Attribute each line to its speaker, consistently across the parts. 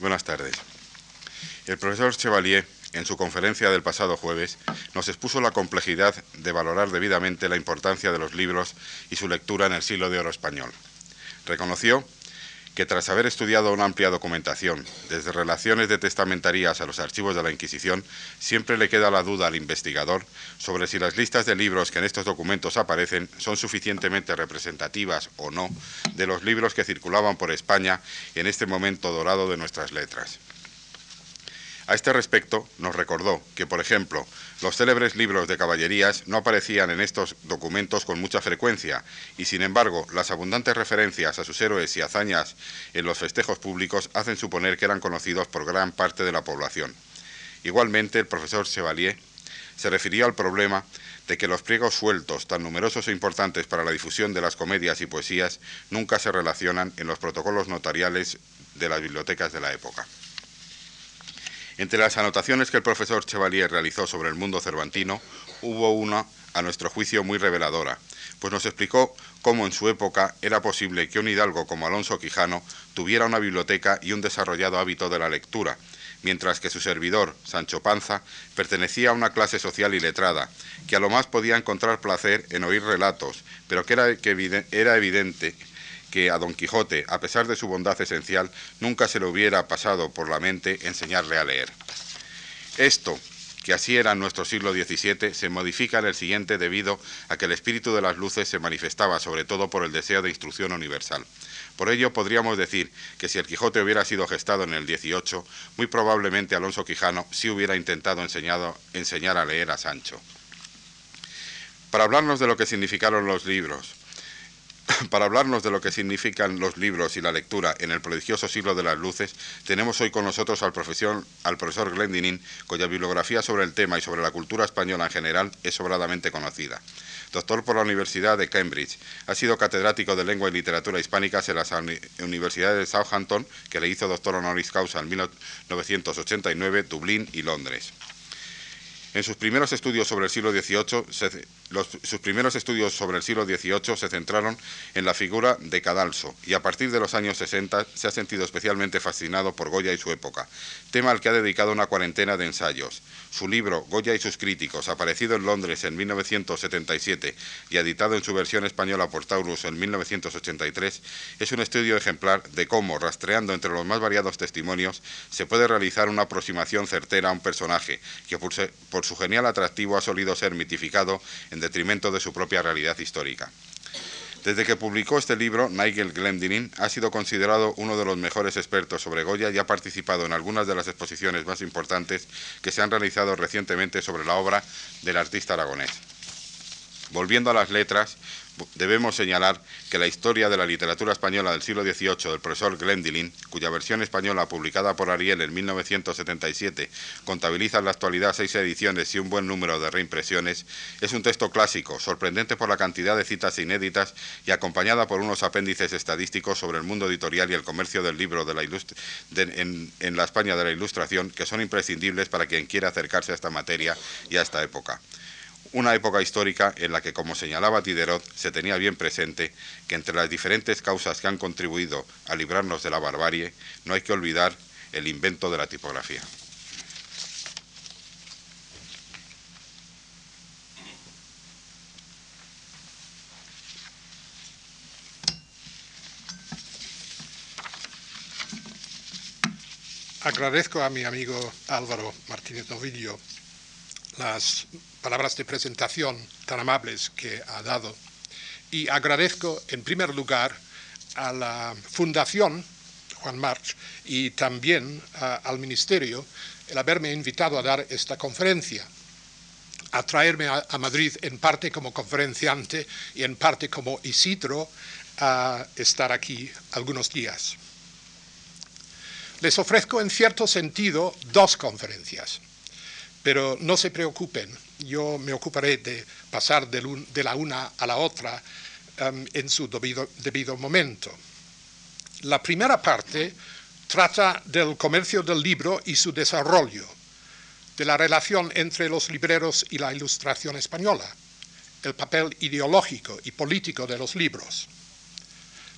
Speaker 1: Buenas tardes. El profesor Chevalier, en su conferencia del pasado jueves, nos expuso la complejidad de valorar debidamente la importancia de los libros y su lectura en el siglo de oro español. Reconoció que tras haber estudiado una amplia documentación, desde relaciones de testamentarías a los archivos de la Inquisición, siempre le queda la duda al investigador sobre si las listas de libros que en estos documentos aparecen son suficientemente representativas o no de los libros que circulaban por España en este momento dorado de nuestras letras. A este respecto, nos recordó que, por ejemplo, los célebres libros de caballerías no aparecían en estos documentos con mucha frecuencia y, sin embargo, las abundantes referencias a sus héroes y hazañas en los festejos públicos hacen suponer que eran conocidos por gran parte de la población. Igualmente, el profesor Chevalier se refirió al problema de que los pliegos sueltos, tan numerosos e importantes para la difusión de las comedias y poesías, nunca se relacionan en los protocolos notariales de las bibliotecas de la época. Entre las anotaciones que el profesor Chevalier realizó sobre el mundo cervantino, hubo una, a nuestro juicio, muy reveladora, pues nos explicó cómo en su época era posible que un hidalgo como Alonso Quijano tuviera una biblioteca y un desarrollado hábito de la lectura, mientras que su servidor, Sancho Panza, pertenecía a una clase social y letrada, que a lo más podía encontrar placer en oír relatos, pero que era, que era evidente que a Don Quijote, a pesar de su bondad esencial, nunca se le hubiera pasado por la mente enseñarle a leer. Esto, que así era en nuestro siglo XVII, se modifica en el siguiente debido a que el espíritu de las luces se manifestaba sobre todo por el deseo de instrucción universal. Por ello podríamos decir que si el Quijote hubiera sido gestado en el XVIII, muy probablemente Alonso Quijano sí hubiera intentado enseñar a leer a Sancho. Para hablarnos de lo que significaron los libros, para hablarnos de lo que significan los libros y la lectura en el prodigioso siglo de las luces, tenemos hoy con nosotros al, al profesor Glendinin, cuya bibliografía sobre el tema y sobre la cultura española en general es sobradamente conocida. Doctor por la Universidad de Cambridge, ha sido catedrático de Lengua y Literatura Hispánicas en las universidades de Southampton, que le hizo doctor honoris causa en 1989, Dublín y Londres. En sus primeros estudios sobre el siglo XVIII, sus primeros estudios sobre el siglo XVIII se centraron en la figura de Cadalso y a partir de los años 60 se ha sentido especialmente fascinado por Goya y su época, tema al que ha dedicado una cuarentena de ensayos. Su libro Goya y sus críticos, aparecido en Londres en 1977 y editado en su versión española por Taurus en 1983, es un estudio ejemplar de cómo, rastreando entre los más variados testimonios, se puede realizar una aproximación certera a un personaje que por por su genial atractivo ha solido ser mitificado en detrimento de su propia realidad histórica. Desde que publicó este libro, Nigel Glendinning ha sido considerado uno de los mejores expertos sobre Goya y ha participado en algunas de las exposiciones más importantes que se han realizado recientemente sobre la obra del artista aragonés. Volviendo a las letras, debemos señalar que la historia de la literatura española del siglo XVIII del profesor Glendilin, cuya versión española publicada por Ariel en 1977 contabiliza en la actualidad seis ediciones y un buen número de reimpresiones, es un texto clásico, sorprendente por la cantidad de citas inéditas y acompañada por unos apéndices estadísticos sobre el mundo editorial y el comercio del libro de la en, en la España de la Ilustración que son imprescindibles para quien quiera acercarse a esta materia y a esta época una época histórica en la que, como señalaba Diderot, se tenía bien presente que entre las diferentes causas que han contribuido a librarnos de la barbarie, no hay que olvidar el invento de la tipografía.
Speaker 2: Agradezco a mi amigo Álvaro Martínez Ovidio las palabras de presentación tan amables que ha dado. Y agradezco en primer lugar a la Fundación Juan March y también al Ministerio el haberme invitado a dar esta conferencia, a traerme a, a, Madrid en parte como conferenciante y en parte como Isidro a estar aquí algunos días. Les ofrezco en cierto sentido dos conferencias, pero no se preocupen, yo me ocuparé de pasar de, la una a la otra um, en su debido, momento. La primera parte trata del comercio del libro y su desarrollo, de la relación entre los libreros y la ilustración española, el papel ideológico y político de los libros,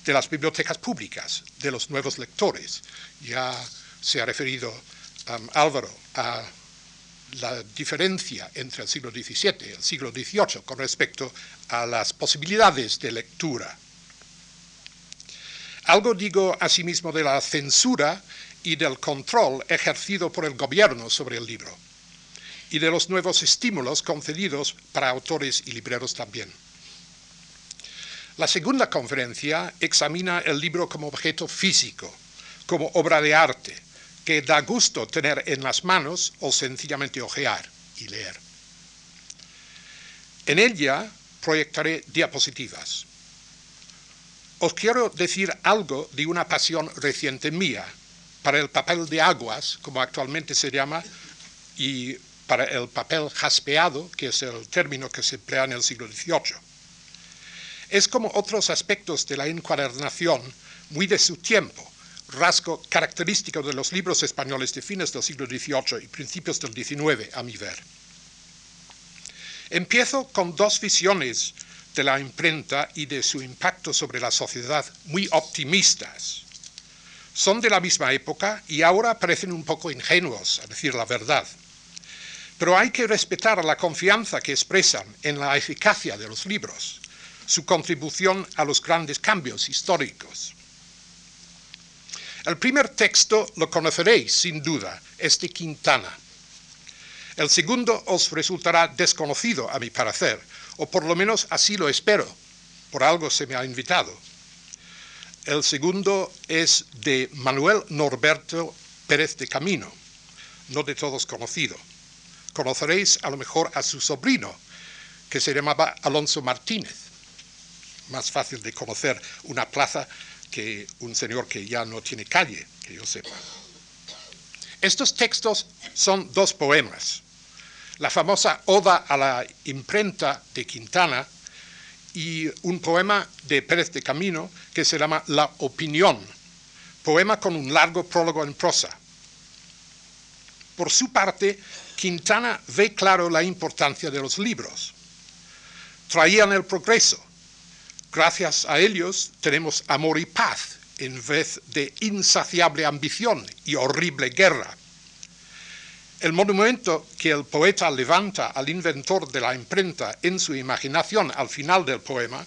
Speaker 2: de las bibliotecas públicas, de los nuevos lectores. Ya se ha referido um, Álvaro a la diferencia entre el siglo XVII y el siglo XVIII con respecto a las posibilidades de lectura. Algo digo asimismo de la censura y del control ejercido por el gobierno sobre el libro, y de los nuevos estímulos concedidos para autores y libreros también. La segunda conferencia examina el libro como objeto físico, como obra de arte, que da gusto tener en las manos o sencillamente ojear y leer. En ella proyectaré diapositivas. Os quiero decir algo de una pasión reciente mía para el papel de aguas, como actualmente se llama, y para el papel jaspeado, que es el término que se emplea en el siglo XVIII. Es como otros aspectos de la encuadernación muy de su tiempo, rasgo característico de los libros españoles de fines del siglo XVIII y principios del XIX, a mi ver. Empiezo con dos visiones de la imprenta y de su impacto sobre la sociedad muy optimistas. Son de la misma época y ahora parecen un poco ingenuos, a decir la verdad. Pero hay que respetar la confianza que expresan en la eficacia de los libros, su contribución a los grandes cambios históricos. El primer texto lo conoceréis, sin duda, es de Quintana. El segundo os resultará desconocido, a mi parecer, o por lo menos así lo espero, por algo se me ha invitado. El segundo es de Manuel Norberto Pérez de Camino, no de todos conocido. Conoceréis a lo mejor a su sobrino, que se llamaba Alonso Martínez. Más fácil de conocer una plaza que un señor que ya no tiene calle, que yo sepa. Estos textos son dos poemas. La famosa Oda a la imprenta de Quintana y un poema de Pérez de Camino que se llama La opinión, poema con un largo prólogo en prosa. Por su parte, Quintana ve claro la importancia de los libros. Traían el progreso, Gracias a ellos tenemos amor y paz en vez de insaciable ambición y horrible guerra. El monumento que el poeta levanta al inventor de la imprenta en su imaginación al final del poema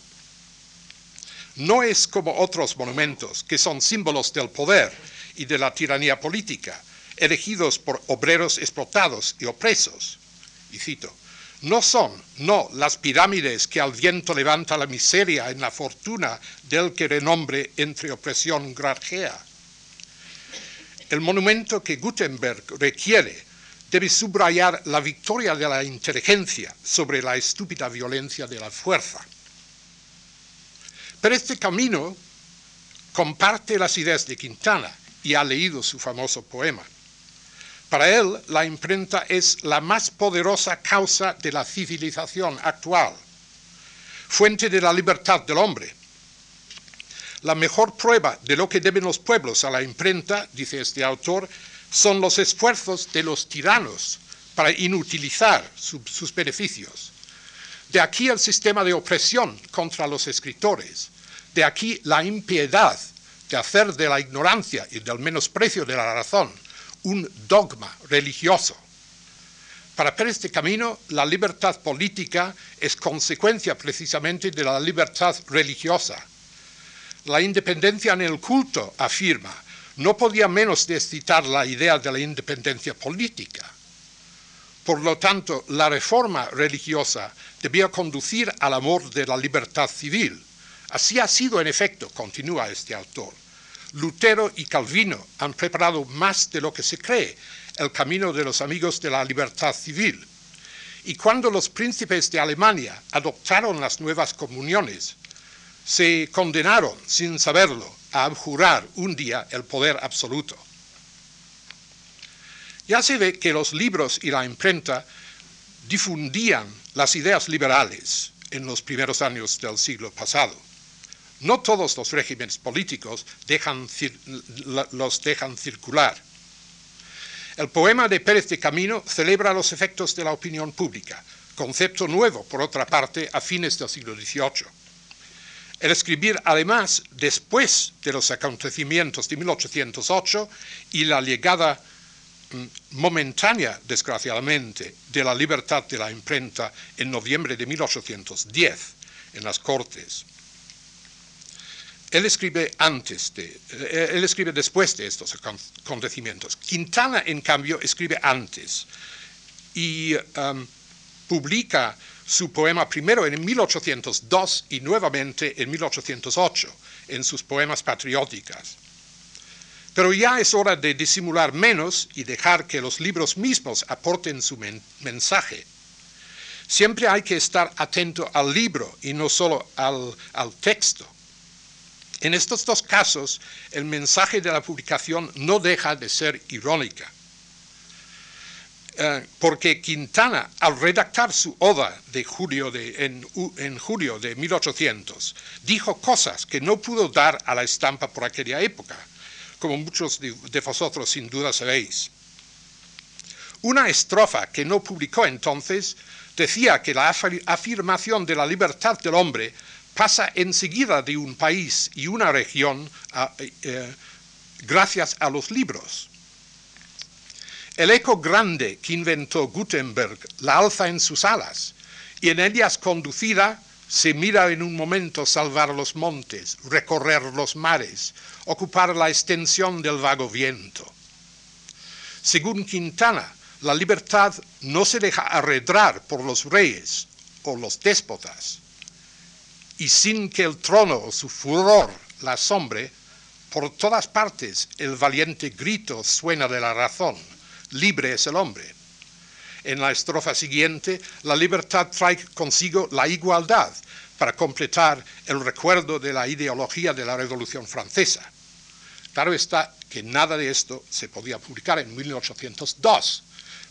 Speaker 2: no es como otros monumentos que son símbolos del poder y de la tiranía política, elegidos por obreros explotados y opresos. Y cito, no son, no, las pirámides que al viento levanta la miseria en la fortuna del que renombre entre opresión granjea. El monumento que Gutenberg requiere debe subrayar la victoria de la inteligencia sobre la estúpida violencia de la fuerza. Pero este camino comparte las ideas de Quintana y ha leído su famoso poema. Para él, la imprenta es la más poderosa causa de la civilización actual, fuente de la libertad del hombre. La mejor prueba de lo que deben los pueblos a la imprenta, dice este autor, son los esfuerzos de los tiranos para inutilizar sus beneficios. De aquí el sistema de opresión contra los escritores. De aquí la impiedad de hacer de la ignorancia y del menosprecio de la razón un dogma religioso. Para Pérez de Camino, la libertad política es consecuencia precisamente de la libertad religiosa. La independencia en el culto, afirma, no podía menos de excitar la idea de la independencia política. Por lo tanto, la reforma religiosa debía conducir al amor de la libertad civil. Así ha sido, en efecto, continúa este autor. Lutero y Calvino han preparado más de lo que se cree el camino de los amigos de la libertad civil. Y cuando los príncipes de Alemania adoptaron las nuevas comuniones, se condenaron, sin saberlo, a abjurar un día el poder absoluto. Ya se ve que los libros y la imprenta difundían las ideas liberales en los primeros años del siglo pasado. No todos los regímenes políticos los dejan circular. El poema de Pérez de Camino celebra los efectos de la opinión pública, concepto nuevo, por otra parte, a fines del siglo XVIII. el escribir además después de los acontecimientos de 1808 y la llegada mm, momentánea, desgraciadamente, de la libertad de la imprenta en noviembre de 1810 en las Cortes. Él escribe antes de, eh, él escribe después de estos acontecimientos. Quintana, en cambio, escribe antes y um, publica su poema primero en 1802 y nuevamente en 1808 en sus poemas patrióticas. Pero ya es hora de disimular menos y dejar que los libros mismos aporten su mensaje. Siempre hay que estar atento al libro y no solo al, al texto. En estos dos casos, el mensaje de la publicación no deja de ser irónica. Eh, porque Quintana, al redactar su oda de julio de, en, julio de 1800, dijo cosas que no pudo dar a la estampa por aquella época, como muchos de, de vosotros sin duda sabéis. Una estrofa que no publicó entonces decía que la afirmación de la libertad del hombre pasa enseguida de un país y una región eh, gracias a los libros. El eco grande que inventó Gutenberg la alza en sus alas y en ellas conducida se mira en un momento salvar los montes, recorrer los mares, ocupar la extensión del vago viento. Según Quintana, la libertad no se deja arredrar por los reyes o los déspotas, y sin que el trono o su furor la asombre, por todas partes el valiente grito suena de la razón libre es el hombre. En la estrofa siguiente, la libertad trae consigo la igualdad para completar el recuerdo de la ideología de la Revolución Francesa. Claro está que nada de esto se podía publicar en 1802,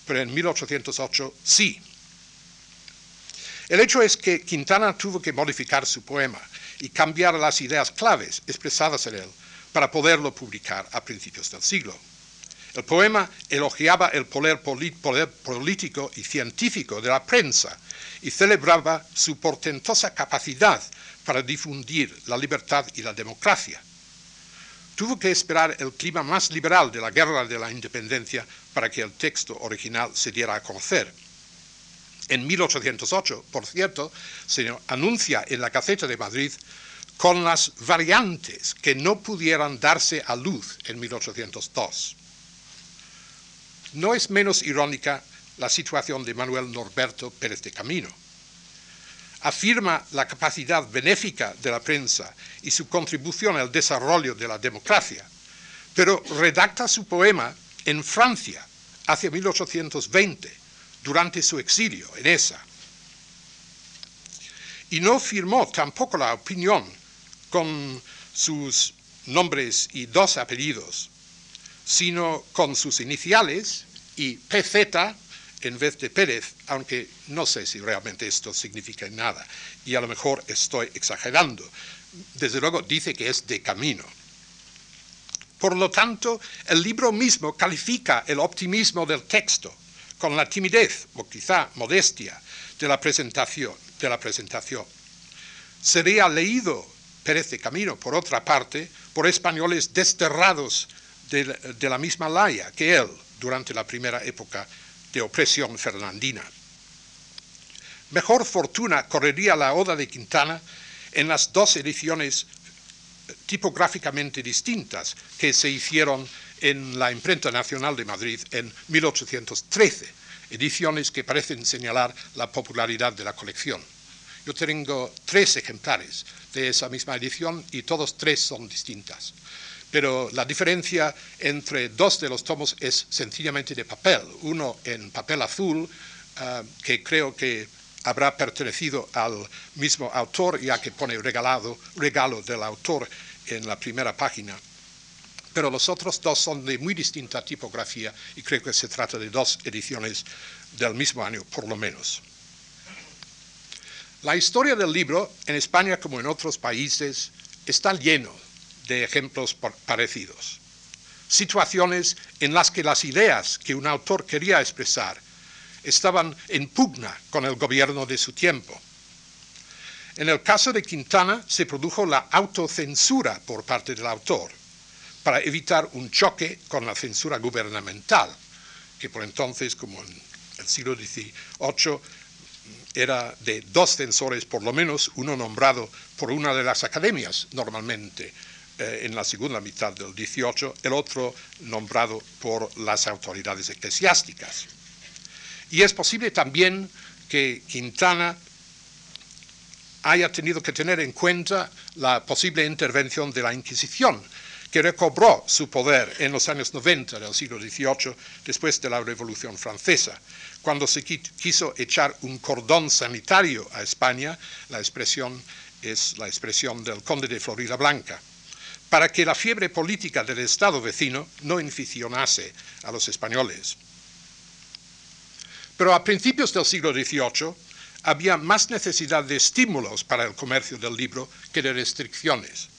Speaker 2: pero en 1808 sí. El hecho es que Quintana tuvo que modificar su poema y cambiar las ideas claves expresadas en él para poderlo publicar a principios del siglo. El poema elogiaba el poder, político y científico de la prensa y celebraba su portentosa capacidad para difundir la libertad y la democracia. Tuvo que esperar el clima más liberal de la Guerra de la Independencia para que el texto original se diera a conocer. En 1808, por cierto, se anuncia en la Gaceta de Madrid con las variantes que no pudieran darse a luz en 1802. No es menos irónica la situación de Manuel Norberto Pérez de Camino. Afirma la capacidad benéfica de la prensa y su contribución al desarrollo de la democracia, pero redacta su poema en Francia hacia 1820, durante su exilio en esa. Y no firmó tampoco la opinión con sus nombres y dos apellidos, sino con sus iniciales y PZ en vez de Pérez, aunque no sé si realmente esto significa nada, y a lo mejor estoy exagerando. Desde luego dice que es de camino. Por lo tanto, el libro mismo califica el optimismo del texto con la timidez o quizá modestia de la presentación. De. Sería leído Pérez de Camino, por otra parte, por españoles desterrados de, la misma laya que él durante la primera época de opresión fernandina. Mejor fortuna correría la Oda de Quintana en las dos ediciones tipográficamente distintas que se hicieron en la Imprenta Nacional de Madrid en 1813, ediciones que parecen señalar la popularidad de la colección. Yo tengo tres ejemplares de esa misma edición y todos tres son distintas pero la diferencia entre dos de los tomos es sencillamente de papel, uno en papel azul, ah, que creo que habrá pertenecido al mismo autor, ya que pone regalado, regalo del autor en la primera página. Pero los otros dos son de muy distinta tipografía y creo que se trata de dos ediciones del mismo año, por lo menos. La historia del libro, en España como en otros países, está lleno de ejemplos parecidos. Situaciones en las que las ideas que un autor quería expresar estaban en pugna con el gobierno de su tiempo. En el caso de Quintana se produjo la autocensura por parte del autor para evitar un choque con la censura gubernamental, que por entonces, como en el siglo XVIII, era de dos censores por lo menos, uno nombrado por una de las academias normalmente eh, en la segunda mitad del XVIII, el otro nombrado por las autoridades eclesiásticas. Y es posible también que Quintana haya tenido que tener en cuenta la posible intervención de la Inquisición, que recobró su poder en los años 90 del siglo XVIII, después de la Revolución Francesa, cuando se quiso echar un cordón sanitario a España, la expresión es la expresión del conde de Florida Blanca, para que la fiebre política del Estado vecino no inficionase a los españoles. Pero a principios del siglo XVIII, había más necesidad de estímulos para el comercio del libro que de restricciones.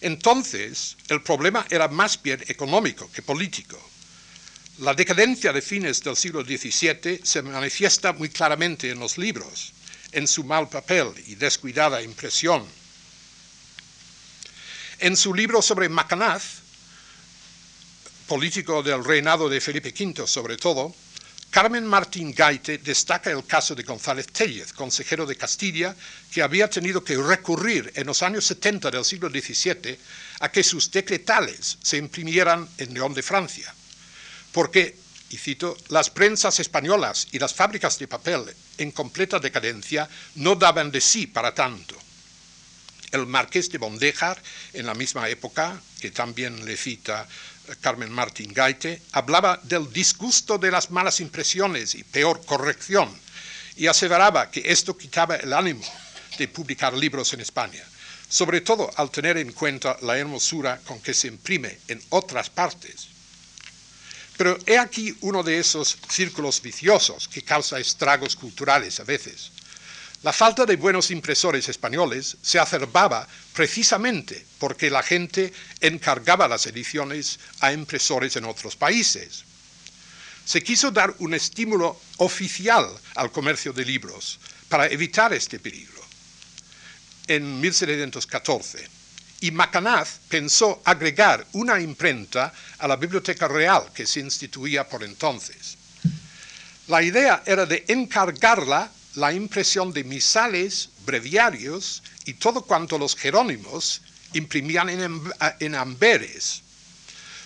Speaker 2: Entonces, el problema era más bien económico que político. La decadencia de fines del siglo XVII se manifiesta muy claramente en los libros, en su mal papel y descuidada impresión. En su libro sobre Macanaz, político del reinado de Felipe V sobre todo, Carmen Martín Gaite destaca el caso de González Tellez, consejero de Castilla, que había tenido que recurrir en los años 70 del siglo XVII a que sus decretales se imprimieran en León de Francia, porque, y cito, las prensas españolas y las fábricas de papel en completa decadencia no daban de sí para tanto. El marqués de Bondejar, en la misma época, que también le cita Carmen Martín Gaite, hablaba del disgusto de las malas impresiones y peor corrección, y aseveraba que esto quitaba el ánimo de publicar libros en España, sobre todo al tener en cuenta la hermosura con que se imprime en otras partes. Pero he aquí uno de esos círculos viciosos que causa estragos culturales a veces. La falta de buenos impresores españoles se acerbaba precisamente porque la gente encargaba las ediciones a impresores en otros países. Se quiso dar un estímulo oficial al comercio de libros para evitar este peligro en 1714 y Macanaz pensó agregar una imprenta a la Biblioteca Real que se instituía por entonces. La idea era de encargarla la impresión de misales, breviarios y todo cuanto los jerónimos imprimían en, Amberes.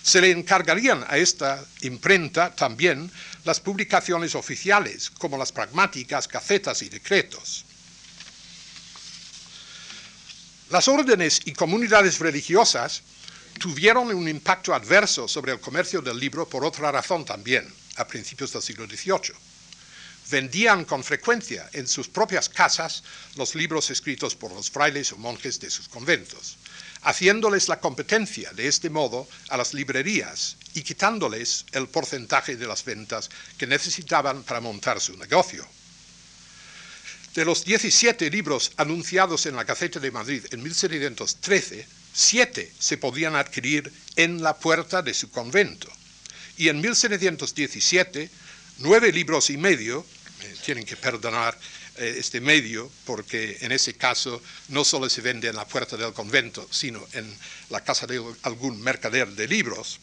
Speaker 2: Se le encargarían a esta imprenta también las publicaciones oficiales, como las pragmáticas, gacetas y decretos. Las órdenes y comunidades religiosas tuvieron un impacto adverso sobre el comercio del libro por otra razón también, a principios del siglo XVIII vendían con frecuencia en sus propias casas los libros escritos por los frailes o monjes de sus conventos, haciéndoles la competencia de este modo a las librerías y quitándoles el porcentaje de las ventas que necesitaban para montar su negocio. De los 17 libros anunciados en la Gaceta de Madrid en 1713, siete se podían adquirir en la puerta de su convento. Y en 1717, nueve libros y medio tienen que perdonar eh, este medio, porque en ese caso no solo se vende en la puerta del convento, sino en la casa de algún mercader de libros.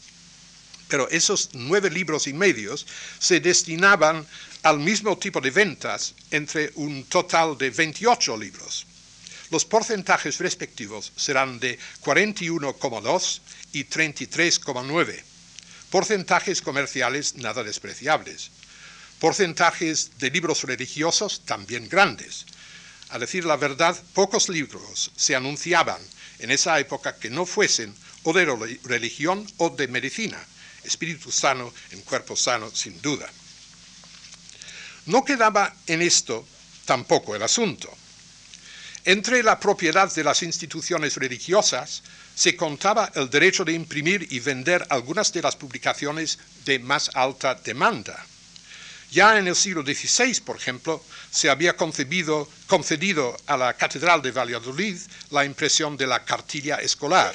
Speaker 2: Pero esos nueve libros y medios se destinaban al mismo tipo de ventas entre un total de 28 libros. Los porcentajes respectivos serán de 41,2 y 33,9. Porcentajes comerciales nada despreciables porcentajes de libros religiosos también grandes. A decir la verdad, pocos libros se anunciaban en esa época que no fuesen o de religión o de medicina, espíritu sano en cuerpo sano, sin duda. No quedaba en esto tampoco el asunto. Entre la propiedad de las instituciones religiosas se contaba el derecho de imprimir y vender algunas de las publicaciones de más alta demanda ya en el siglo XVI, por ejemplo, se había concedido a la Catedral de Valladolid la impresión de la cartilla escolar,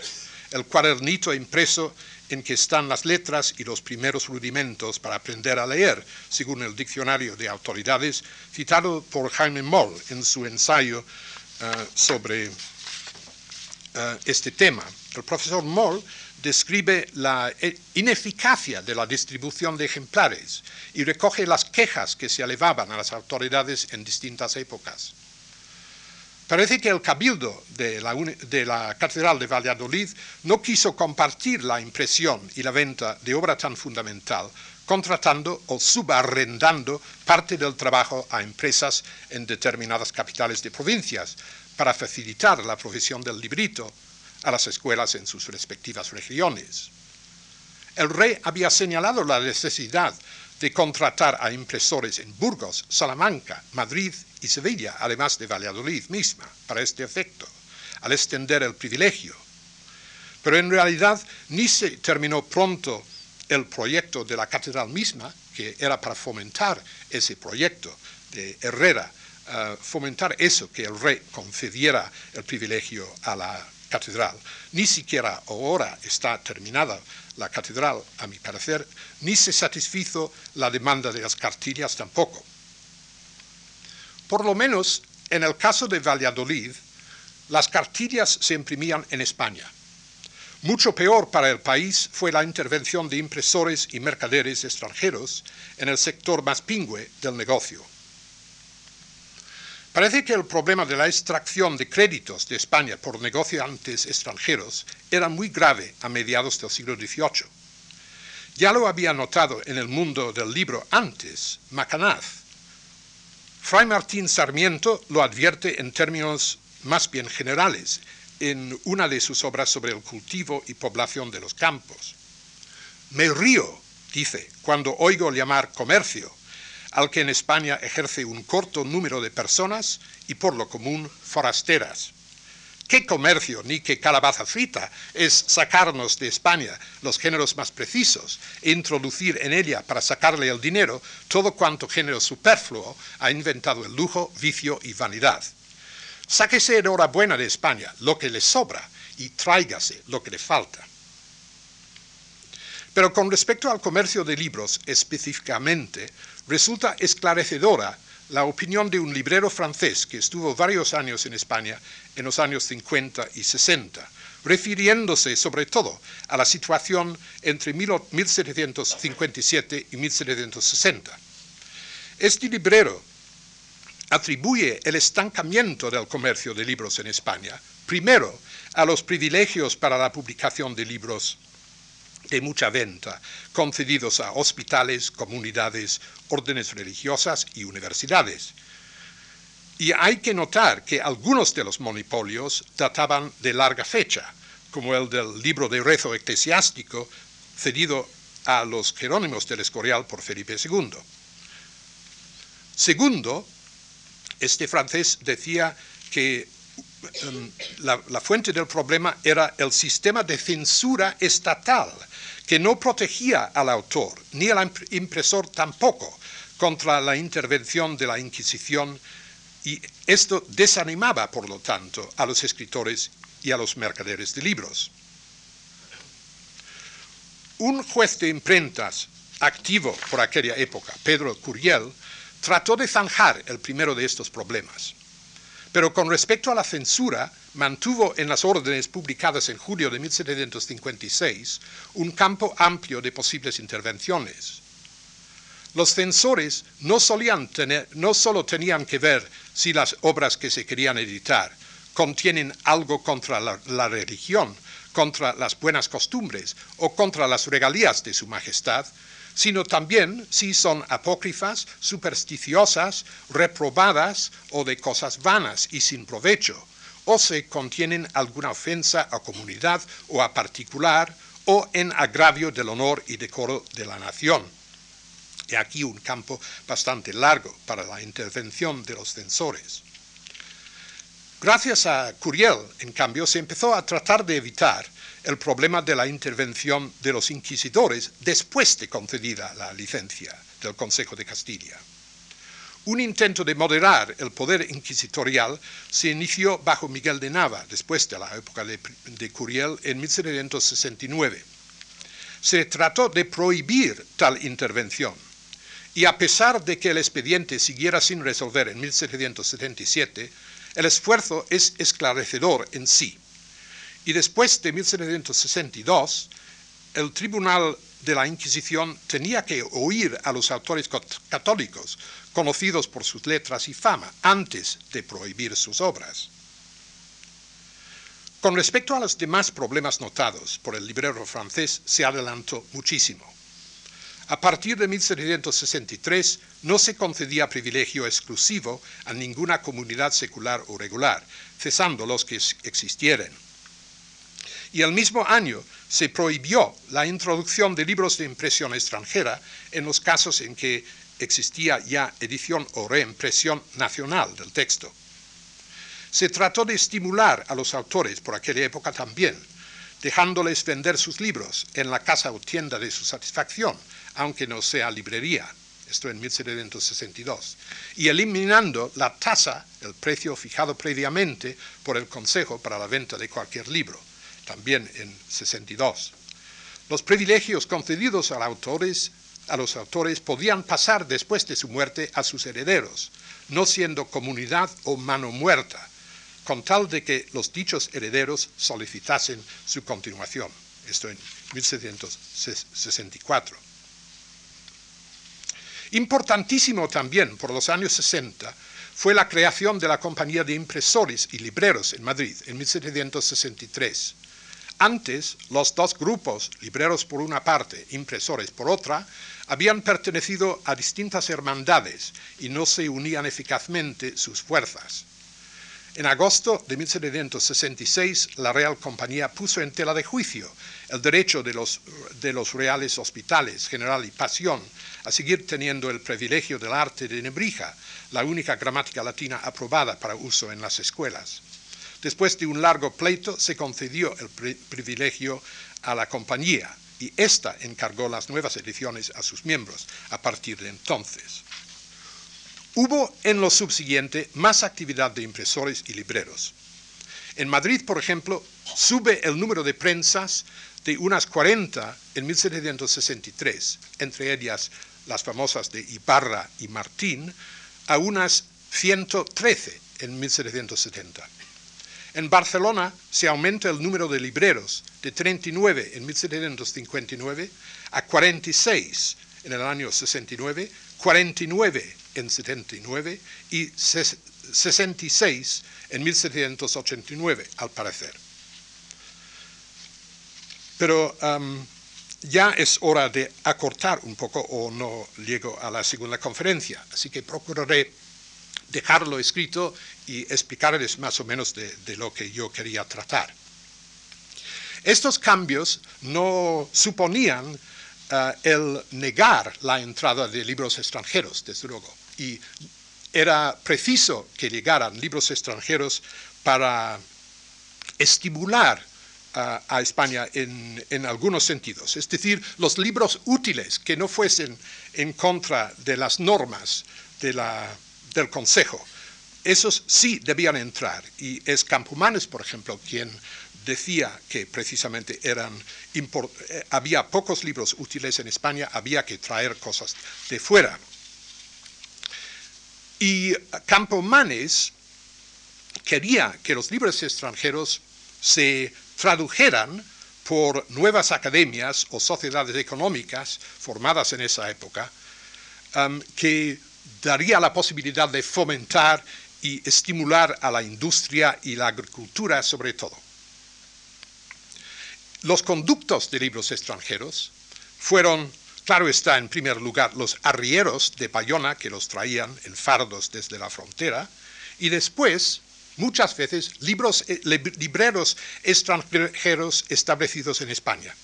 Speaker 2: el cuadernito impreso en que están las letras y los primeros rudimentos para aprender a leer, según el diccionario de autoridades citado por Jaime Moll en su ensayo eh, sobre eh, este tema. El profesor Moll describe la ineficacia de la distribución de ejemplares y recoge las quejas que se elevaban a las autoridades en distintas épocas. Parece que el cabildo de la, Catedral de Valladolid no quiso compartir la impresión y la venta de obra tan fundamental, contratando o subarrendando parte del trabajo a empresas en determinadas capitales de provincias para facilitar la profesión del librito a las escuelas en sus respectivas regiones. El rey había señalado la necesidad de contratar a impresores en Burgos, Salamanca, Madrid y Sevilla, además de Valladolid misma, para este efecto, al extender el privilegio. Pero en realidad ni se terminó pronto el proyecto de la catedral misma, que era para fomentar ese proyecto de Herrera, eh, fomentar eso, que el rey concediera el privilegio a la catedral. Ni siquiera ahora está terminada la catedral, a mi parecer, ni se satisfizo la demanda de las cartillas tampoco. Por lo menos en el caso de Valladolid, las cartillas se imprimían en España. Mucho peor para el país fue la intervención de impresores y mercaderes extranjeros en el sector más pingüe del negocio. Parece que el problema de la extracción de créditos de España por negociantes extranjeros era muy grave a mediados del siglo XVIII. Ya lo había notado en el mundo del libro antes Macanaz. Fray Martín Sarmiento lo advierte en términos más bien generales en una de sus obras sobre el cultivo y población de los campos. Me río, dice, cuando oigo llamar comercio al que en España ejerce un corto número de personas y por lo común forasteras. ¿Qué comercio ni qué calabaza frita es sacarnos de España los géneros más precisos e introducir en ella para sacarle el dinero todo cuanto género superfluo ha inventado el lujo, vicio y vanidad? Sáquese enhorabuena de España lo que le sobra y tráigase lo que le falta. Pero con respecto al comercio de libros específicamente, resulta esclarecedora la opinión de un librero francés que estuvo varios años en España en los años 50 y 60, refiriéndose sobre todo a la situación entre 1757 y 1760. Este librero atribuye el estancamiento del comercio de libros en España, primero a los privilegios para la publicación de libros de mucha venta, concedidos a hospitales, comunidades, órdenes religiosas y universidades. Y hay que notar que algunos de los monopolios databan de larga fecha, como el del libro de rezo eclesiástico cedido a los Jerónimos del Escorial por Felipe II. Segundo, este francés decía que um, la fuente del problema era el sistema de censura estatal que no protegía al autor, ni al impresor tampoco, contra la intervención de la Inquisición, y esto desanimaba, por lo tanto, a los escritores y a los mercaderes de libros. Un juez de imprentas activo por aquella época, Pedro Curiel, trató de zanjar el primero de estos problemas. Pero con respecto a la censura, mantuvo en las órdenes publicadas en julio de 1756 un campo amplio de posibles intervenciones. Los censores no, solían tener, no solo tenían que ver si las obras que se querían editar contienen algo contra la, la religión, contra las buenas costumbres o contra las regalías de su majestad, sino también si son apócrifas, supersticiosas, reprobadas o de cosas vanas y sin provecho, o se contienen alguna ofensa a comunidad o a particular, o en agravio del honor y decoro de la nación. Y aquí un campo bastante largo para la intervención de los censores. Gracias a Curiel, en cambio, se empezó a tratar de evitar el problema de la intervención de los inquisidores después de concedida la licencia del Consejo de Castilla. Un intento de moderar el poder inquisitorial se inició bajo Miguel de Nava, después de la época de, Curiel, en 1769. Se trató de prohibir tal intervención, y a pesar de que el expediente siguiera sin resolver en 1777, El esfuerzo es esclarecedor en sí. Y después de 1762, el Tribunal de la Inquisición tenía que oír a los autores católicos, conocidos por sus letras y fama, antes de prohibir sus obras. Con respecto a los demás problemas notados por el librero francés, se adelantó muchísimo. A partir de 1763 no se concedía privilegio exclusivo a ninguna comunidad secular o regular, cesando los que existieran. Y el mismo año se prohibió la introducción de libros de impresión extranjera en los casos en que existía ya edición o reimpresión nacional del texto. Se trató de estimular a los autores por aquella época también, dejándoles vender sus libros en la casa o tienda de su satisfacción, aunque no sea librería, esto en 1762, y eliminando la tasa, el precio fijado previamente por el Consejo para la venta de cualquier libro, también en 62. Los privilegios concedidos a, a los autores podían pasar después de su muerte a sus herederos, no siendo comunidad o mano muerta, con tal de que los dichos herederos solicitasen su continuación. Esto en 1764. Importantísimo también por los años 60 fue la creación de la Compañía de Impresores y Libreros en Madrid en 1763. Antes, los dos grupos, libreros por una parte, impresores por otra, habían pertenecido a distintas hermandades y no se unían eficazmente sus fuerzas. En agosto de 1766, la Real Compañía puso en tela de juicio el derecho de los, de los reales hospitales, General y Pasión, a seguir teniendo el privilegio del arte de Nebrija, la única gramática latina aprobada para uso en las escuelas. Después de un largo pleito, se concedió el privilegio a la compañía y ésta encargó las nuevas ediciones a sus miembros a partir de entonces. Hubo en lo subsiguiente más actividad de impresores y libreros. En Madrid, por ejemplo, sube el número de prensas de unas 40 en 1763, entre ellas las famosas de Ibarra y Martín, a unas 113 en 1770. En Barcelona se aumenta el número de libreros de 39 en 1759 a 46 en el año 69, 49 en 79 y 66 en 1789, al parecer. Pero ya es hora de acortar un poco o no llego a la segunda conferencia, así que procuraré dejarlo escrito y explicarles más o menos de, lo que yo quería tratar. Estos cambios no suponían eh, el negar la entrada de libros extranjeros, desde luego, y era preciso que llegaran libros extranjeros para estimular a, España en, algunos sentidos. Es decir, los libros útiles que no fuesen en contra de las normas del Consejo, esos sí debían entrar. Y es Campomanes, por ejemplo, quien decía que precisamente eran eh, había pocos libros útiles en España, había que traer cosas de fuera. Y Campomanes quería que los libros extranjeros se tradujeran por nuevas academias o sociedades económicas formadas en esa época, um, que daría la posibilidad de fomentar y estimular a la industria y la agricultura sobre todo. Los conductos de libros extranjeros fueron, claro está, en primer lugar, los arrieros de Bayona que los traían en fardos desde la frontera, y después muchas veces eh, libreros extranjeros establecidos en España.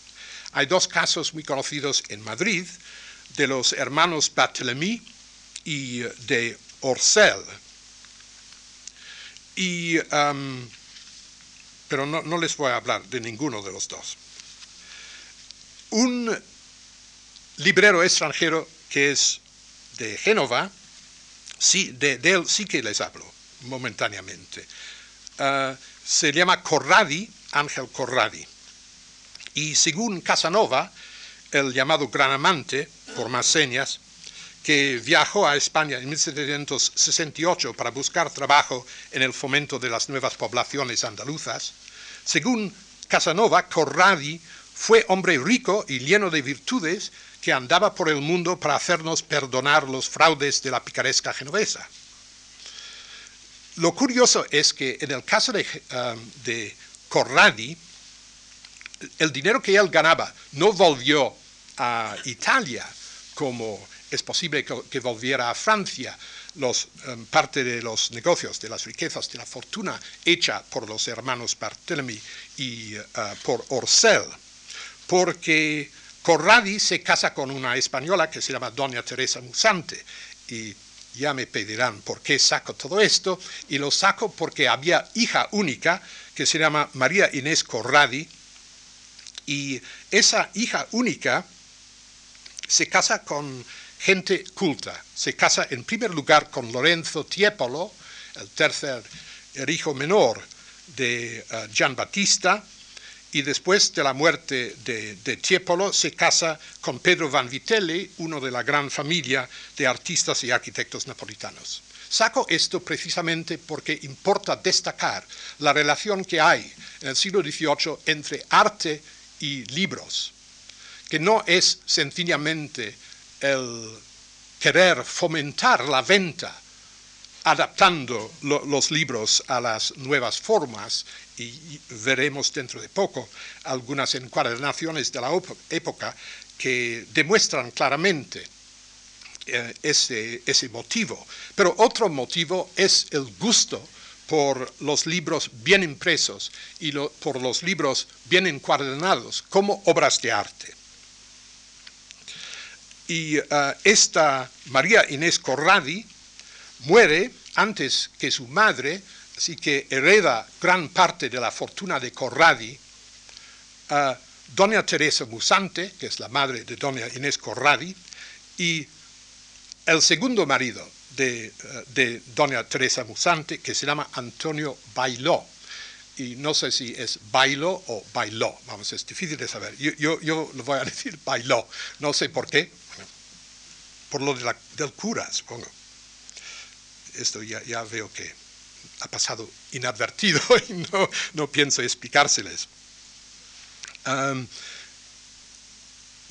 Speaker 2: Hay dos casos muy conocidos en Madrid de los hermanos Barthélemy y eh, de Orcel. Y, pero no, no les voy a hablar de ninguno de los dos. Un librero extranjero que es de Génova, sí, de, él sí que les hablo momentáneamente. Ah, se llama Corradi, Ángel Corradi. Y según Casanova, el llamado gran amante, por más señas, que viajó a España en 1768 para buscar trabajo en el fomento de las nuevas poblaciones andaluzas, según Casanova, Corradi fue hombre rico y lleno de virtudes que andaba por el mundo para hacernos perdonar los fraudes de la picaresca genovesa. Lo curioso es que en el caso de, um, Corradi, el dinero que él ganaba no volvió a Italia como es posible que, volviera a Francia los, em, parte de los negocios, de las riquezas, de la fortuna hecha por los hermanos Barthélemy y eh, por Orcel, porque Corradi se casa con una española que se llama Doña Teresa Musante y ya me pedirán por qué saco todo esto, y lo saco porque había hija única que se llama María Inés Corradi, y esa hija única se casa con gente culta. Se casa en primer lugar con Lorenzo Tiepolo, el tercer hijo menor de uh, Gian Battista, y después de la muerte de, Tiepolo se casa con Pedro Vanvitelli, uno de la gran familia de artistas y arquitectos napolitanos. Saco esto precisamente porque importa destacar la relación que hay en el siglo XVIII entre arte y libros, que no es sencillamente el querer fomentar la venta adaptando los libros a las nuevas formas y veremos dentro de poco algunas encuadernaciones de la época que demuestran claramente eh, ese, ese motivo. Pero otro motivo es el gusto por los libros bien impresos y por los libros bien encuadernados como obras de arte. Y uh, esta María Inés Corradi muere antes que su madre, así que hereda gran parte de la fortuna de Corradi. Uh, Doña Teresa Musante, que es la madre de Doña Inés Corradi, y el segundo marido de, de Doña Teresa Musante, que se llama Antonio Bailó y no sé si es bailo o bailó, vamos, es difícil de saber. Yo, yo, lo voy a decir bailó, no sé por qué, por lo del cura, supongo. Esto ya, veo que ha pasado inadvertido y no, no pienso explicárseles.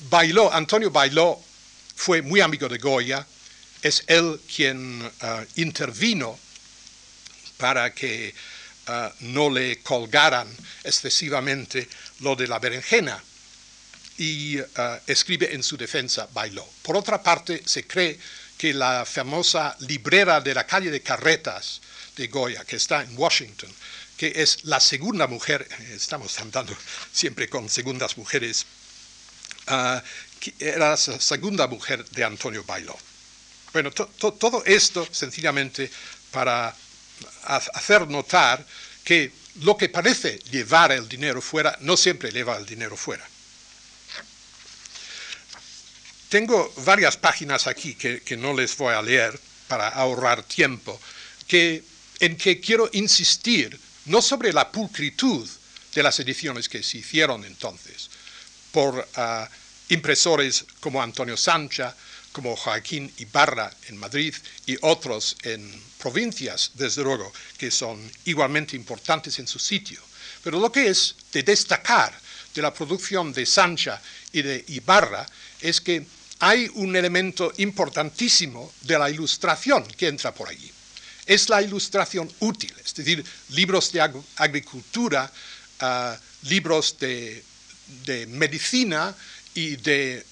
Speaker 2: Bailó, Antonio Bailó fue muy amigo de Goya, es él quien ah, intervino para que ah, no le colgaran excesivamente lo de la berenjena y uh, escribe en su defensa Bailó. Por otra parte, se cree que la famosa librera de la calle de Carretas de Goya, que está en Washington, que es la segunda mujer, estamos andando siempre con segundas mujeres, uh, era la segunda mujer de Antonio Bailó. Bueno, todo esto sencillamente para hacer notar que lo que parece llevar el dinero fuera no siempre lleva el dinero fuera. Tengo varias páginas aquí que, no les voy a leer para ahorrar tiempo, que, en que quiero insistir no sobre la pulcritud de las ediciones que se hicieron entonces por ah, impresores como Antonio Sancha, como Joaquín Ibarra en Madrid y otros en provincias, desde luego, que son igualmente importantes en su sitio. Pero lo que es de destacar de la producción de Sancha y de Ibarra es que hay un elemento importantísimo de la ilustración que entra por allí. Es la ilustración útil, es decir, libros de agricultura, ah, libros de, medicina y de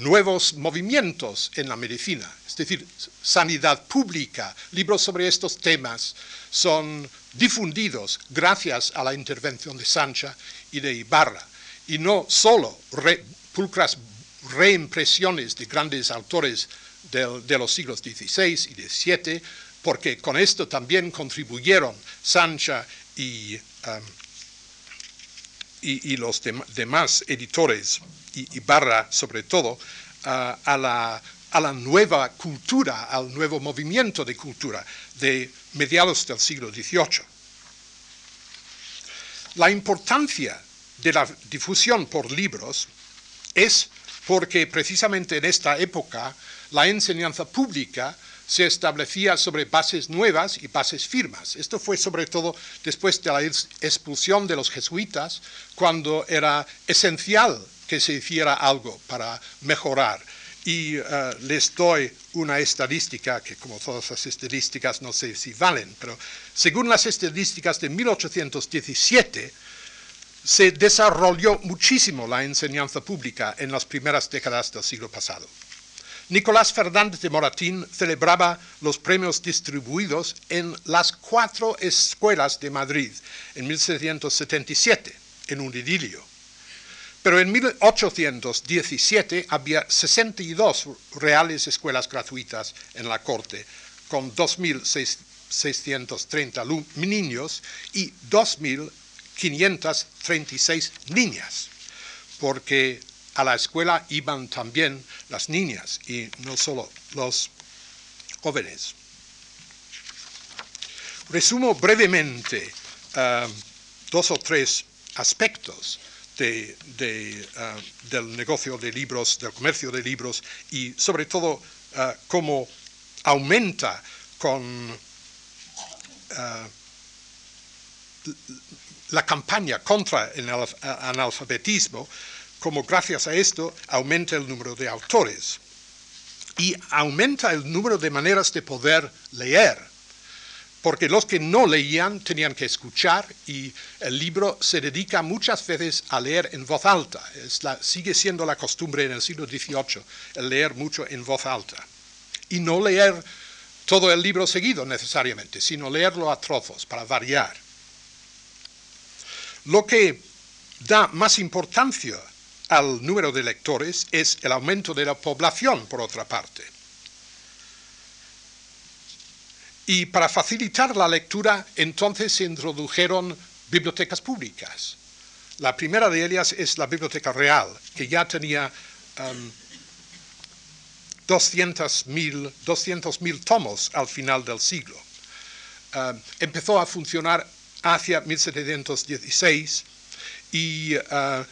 Speaker 2: nuevos movimientos en la medicina, es decir, sanidad pública, libros sobre estos temas son difundidos gracias a la intervención de Sancha y de Ibarra, y no solo pulcras reimpresiones de grandes autores de, los siglos XVI y XVII, porque con esto también contribuyeron Sancha y, um, y, los demás editores, y, Barra sobre todo, a, la, a la nueva cultura, al nuevo movimiento de cultura de mediados del siglo XVIII. La importancia de la difusión por libros es porque precisamente en esta época la enseñanza pública se establecía sobre bases nuevas y bases firmas. Esto fue sobre todo después de la expulsión de los jesuitas, cuando era esencial que se hiciera algo para mejorar. Y eh, les doy una estadística que como todas las estadísticas no sé si valen, pero según las estadísticas de 1817, se desarrolló muchísimo la enseñanza pública en las primeras décadas del siglo pasado. Nicolás Fernández de Moratín celebraba los premios distribuidos en las cuatro escuelas de Madrid en 1777, en un idilio. Pero en 1817 había 62 reales escuelas gratuitas en la corte, con 2.630 niños y 2.536 niñas, porque a la escuela iban también las niñas y no solo los jóvenes. Resumo brevemente eh, dos o tres aspectos eh, del negocio de libros, del comercio de libros y sobre todo eh, cómo aumenta con la campaña contra el analfabetismo como gracias a esto aumenta el número de autores y aumenta el número de maneras de poder leer, porque los que no leían tenían que escuchar y el libro se dedica muchas veces a leer en voz alta. sigue siendo la costumbre en el siglo XVIII el leer mucho en voz alta. Y no leer todo el libro seguido necesariamente, sino leerlo a trozos para variar. Lo que da más importancia al número de lectores es el aumento de la población, por otra parte. Y para facilitar la lectura, entonces se introdujeron bibliotecas públicas. La primera de ellas es la Biblioteca Real, que ya tenía 200.000 um, tomos al final del siglo. Um, empezó a funcionar hacia 1716 y uh,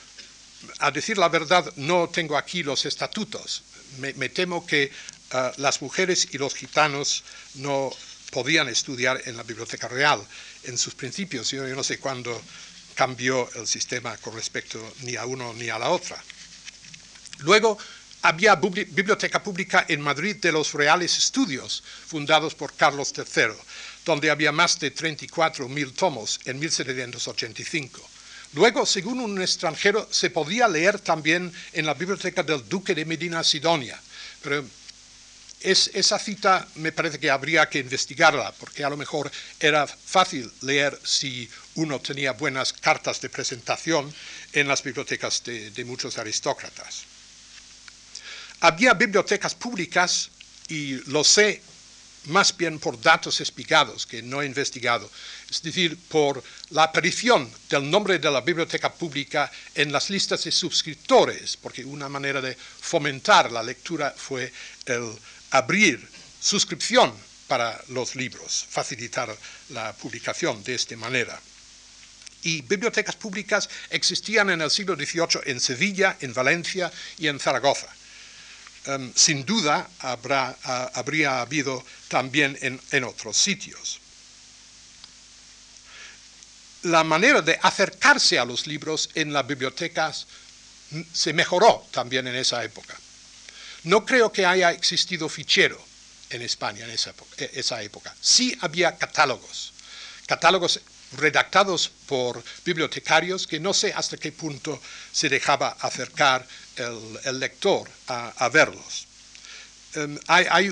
Speaker 2: a decir la verdad, no tengo aquí los estatutos. Me, temo que ah, las mujeres y los gitanos no podían estudiar en la Biblioteca Real en sus principios. Yo, no sé cuándo cambió el sistema con respecto ni a uno ni a la otra. Luego había biblioteca pública en Madrid de los Reales Estudios, fundados por Carlos III, donde había más de 34.000 tomos en 1785. Luego, según un extranjero, se podía leer también en la biblioteca del duque de Medina Sidonia, pero esa cita me parece que habría que investigarla, porque a lo mejor era fácil leer si uno tenía buenas cartas de presentación en las bibliotecas de muchos aristócratas. Había bibliotecas públicas, y lo sé más bien por datos explicados que no he investigado, es decir, por la aparición del nombre de la biblioteca pública en las listas de suscriptores, porque una manera de fomentar la lectura fue el abrir suscripción para los libros, facilitar la publicación de esta manera. Y bibliotecas públicas existían en el siglo XVIII en Sevilla, en Valencia y en Zaragoza. Em, sin duda habría habido también en, otros sitios. La manera de acercarse a los libros en las bibliotecas se mejoró también en esa época. No creo que haya existido fichero en España en esa época. E, esa época. Sí había catálogos, catálogos redactados por bibliotecarios que no sé hasta qué punto se dejaba acercar el, lector a, verlos. Em, hay,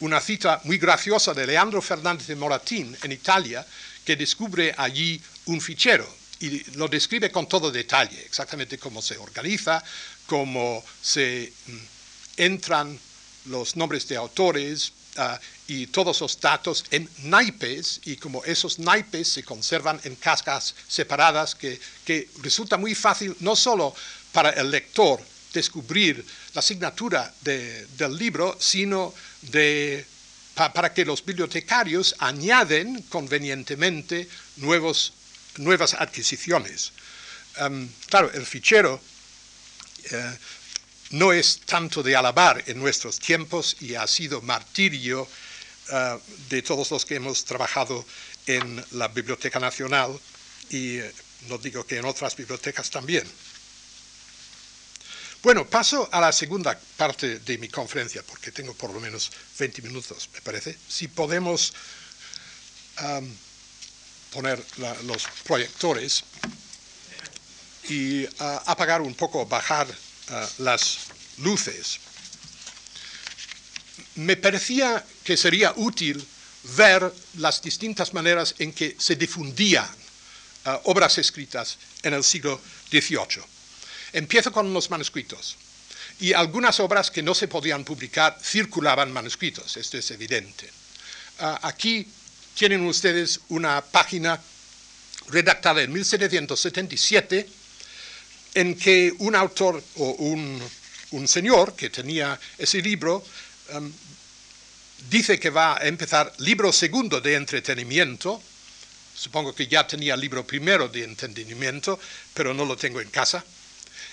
Speaker 2: una cita muy graciosa de Leandro Fernández de Moratín en Italia que descubre allí un fichero y lo describe con todo detalle, exactamente cómo se organiza, cómo se mm, entran los nombres de autores, ah, y todos los datos en naipes y como esos naipes se conservan en cascas separadas que, resulta muy fácil no solo para el lector descubrir la asignatura del libro, sino para que los bibliotecarios añaden convenientemente nuevos, nuevas adquisiciones. Em, claro, el fichero eh, no es tanto de alabar en nuestros tiempos y ha sido martirio eh, de todos los que hemos trabajado en la Biblioteca Nacional y eh, no digo que en otras bibliotecas también. Bueno, paso a la segunda parte de mi conferencia, porque tengo por lo menos 20 minutos, me parece. Si podemos poner los proyectores y apagar un poco, bajar las luces. Me parecía que sería útil ver las distintas maneras en que se difundían obras escritas en el siglo XVIII. Empiezo con los manuscritos. Y algunas obras que no se podían publicar circulaban manuscritos, esto es evidente. aquí tienen ustedes una página redactada en 1777 en que un autor o un, señor que tenía ese libro um, dice que va a empezar libro segundo de entretenimiento, supongo que ya tenía libro primero de entretenimiento, pero no lo tengo en casa,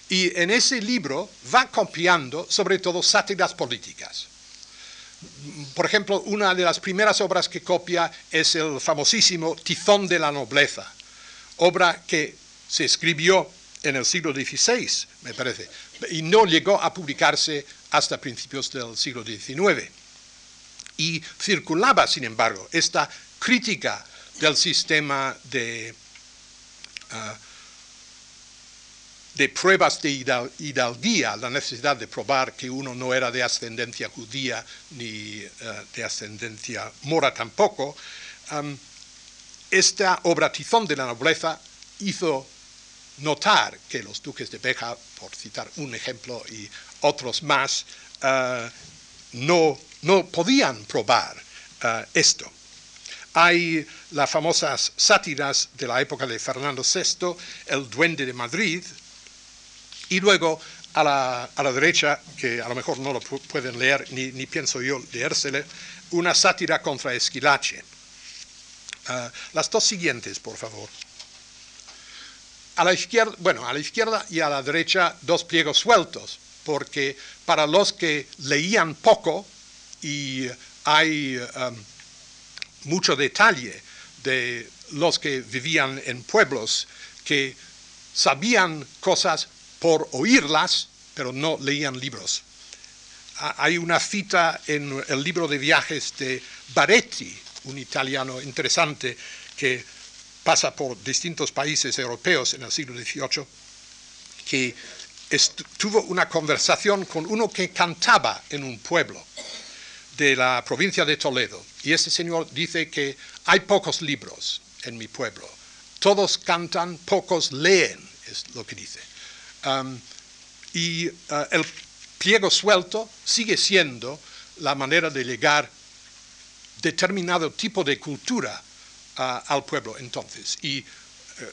Speaker 2: y en ese libro va copiando sobre todo sátiras políticas. Por ejemplo, una de las primeras obras que copia es el famosísimo Tizón de la Nobleza, obra que se escribió en el siglo XVI, me parece, y no llegó a publicarse hasta principios del siglo XIX. Y circulaba, sin embargo, esta crítica del sistema de, ah, de pruebas de hidalguía, la necesidad de probar que uno no era de ascendencia judía ni ah, de ascendencia mora tampoco. esta obra Tizón de la nobleza hizo notar que los duques de Beja, por citar un ejemplo y otros más, eh, no, no, podían probar eh, esto. Hay las famosas sátiras de la época de Fernando VI, El Duende de Madrid, y luego a la, a la derecha, que a lo mejor no lo pueden leer, ni, ni pienso yo leérsele, una sátira contra Esquilache. Eh, las dos siguientes, por favor. A la izquierda, bueno, a la izquierda y a la derecha dos pliegos sueltos, porque para los que leían poco y hay um, mucho detalle de los que vivían en pueblos que sabían cosas por oírlas, pero no leían libros. Hay una cita en el libro de viajes de Baretti, un italiano interesante que pasa por distintos países europeos en el siglo XVIII, que tuvo una conversación con uno que cantaba en un pueblo de la provincia de Toledo. Y este señor dice que hay pocos libros en mi pueblo. Todos cantan, pocos leen, es lo que dice. Y uh, el pliego suelto sigue siendo la manera de llegar determinado tipo de cultura al pueblo entonces. Y eh,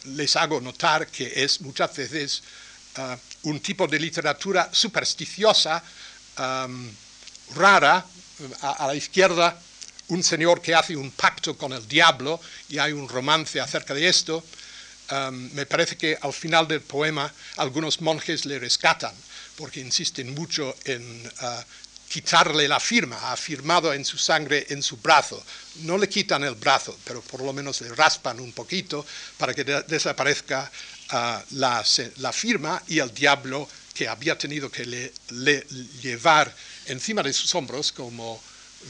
Speaker 2: les hago notar que es muchas veces eh, un tipo de literatura supersticiosa, rara, a, la izquierda un señor que hace un pacto con el diablo y hay un romance acerca de esto. Me parece que al final del poema algunos monjes le rescatan porque insisten mucho en eh, quitarle la firma, ha firmado en su sangre en su brazo. No le quitan el brazo, pero por lo menos le raspan un poquito para que desaparezca ah, la, firma y el diablo que había tenido que le, llevar encima de sus hombros, como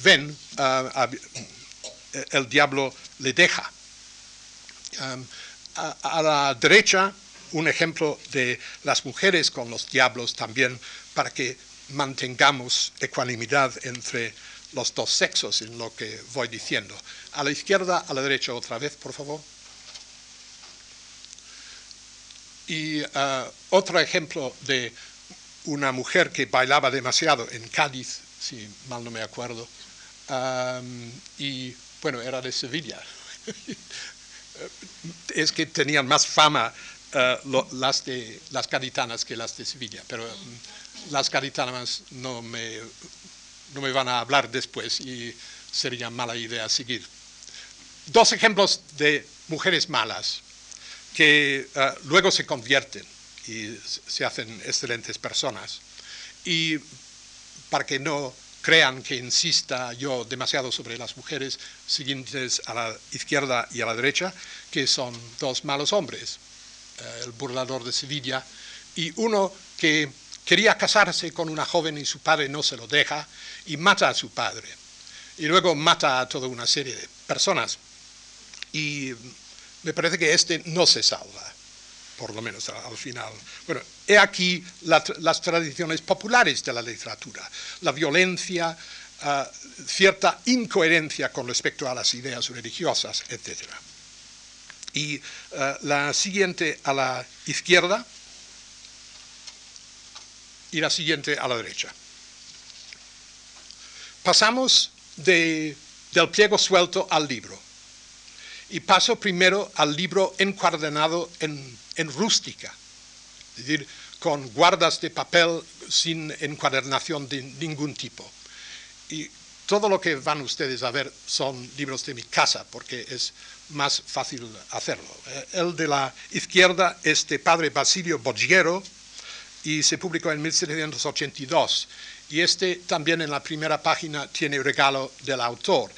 Speaker 2: ven, ah, el diablo le deja. A la derecha, un ejemplo de las mujeres con los diablos también, para que mantengamos ecuanimidad entre los dos sexos en lo que voy diciendo. A la izquierda, a la derecha otra vez, por favor. Y uh, otro ejemplo de una mujer que bailaba demasiado en Cádiz, si mal no me acuerdo, y bueno, era de Sevilla. es que tenían más fama uh, las, de, las gaditanas que las de Sevilla, pero um, las caritanas no me, no me van a hablar después y sería mala idea seguir. Dos ejemplos de mujeres malas que eh, luego se convierten y se hacen excelentes personas. Y para que no crean que insista yo demasiado sobre las mujeres siguientes a la izquierda y a la derecha, que son dos malos hombres, eh, el burlador de Sevilla y uno que quería casarse con una joven y su padre no se lo deja y mata a su padre. Y luego mata a toda una serie de personas. Y me parece que este no se salva, por lo menos al final. Bueno, he aquí las tradiciones populares de la literatura, la violencia, ah, cierta incoherencia con respecto a las ideas religiosas, etc. Y ah, la siguiente a la izquierda y la siguiente a la derecha. Pasamos del pliego suelto al libro. Y paso primero al libro encuadernado en, en rústica, es decir, con guardas de papel sin encuadernación de ningún tipo. Y todo lo que van ustedes a ver son libros de mi casa, porque es más fácil hacerlo. Eh, el de la izquierda es de padre Basilio Boggiero y se publicó en 1782. Y este también en la primera página tiene regalo del autor.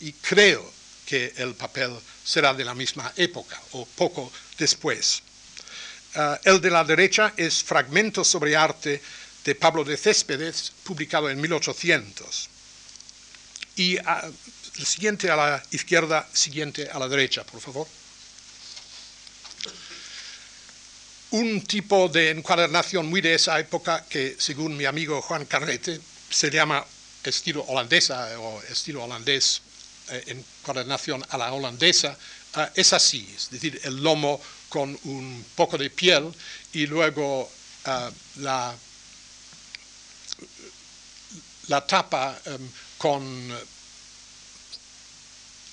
Speaker 2: Y creo que el papel será de la misma época o poco después. Ah, el de la derecha es Fragmentos sobre arte de Pablo de Céspedes, publicado en 1800. Y ah, el siguiente a la izquierda, siguiente a la derecha, por favor. Un tipo de encuadernación muy de esa época que, según mi amigo Juan Carrete, se llama estilo holandesa o estilo holandés, eh, encuadernación a la holandesa, ah, es así, es decir, el lomo con un poco de piel y luego ah, la, la tapa em, con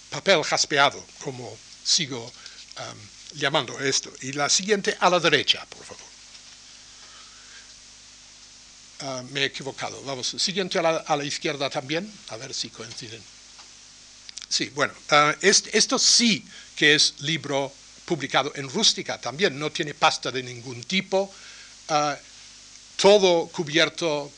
Speaker 2: papel jaspeado, como sigo um, llamando esto. Y la siguiente a la derecha, por favor. Uh, me he equivocado. Vamos, siguiente a la, izquierda también, a ver si coinciden. Sí, bueno, uh, esto sí que es libro publicado en rústica también, no tiene pasta de ningún tipo, uh, todo cubierto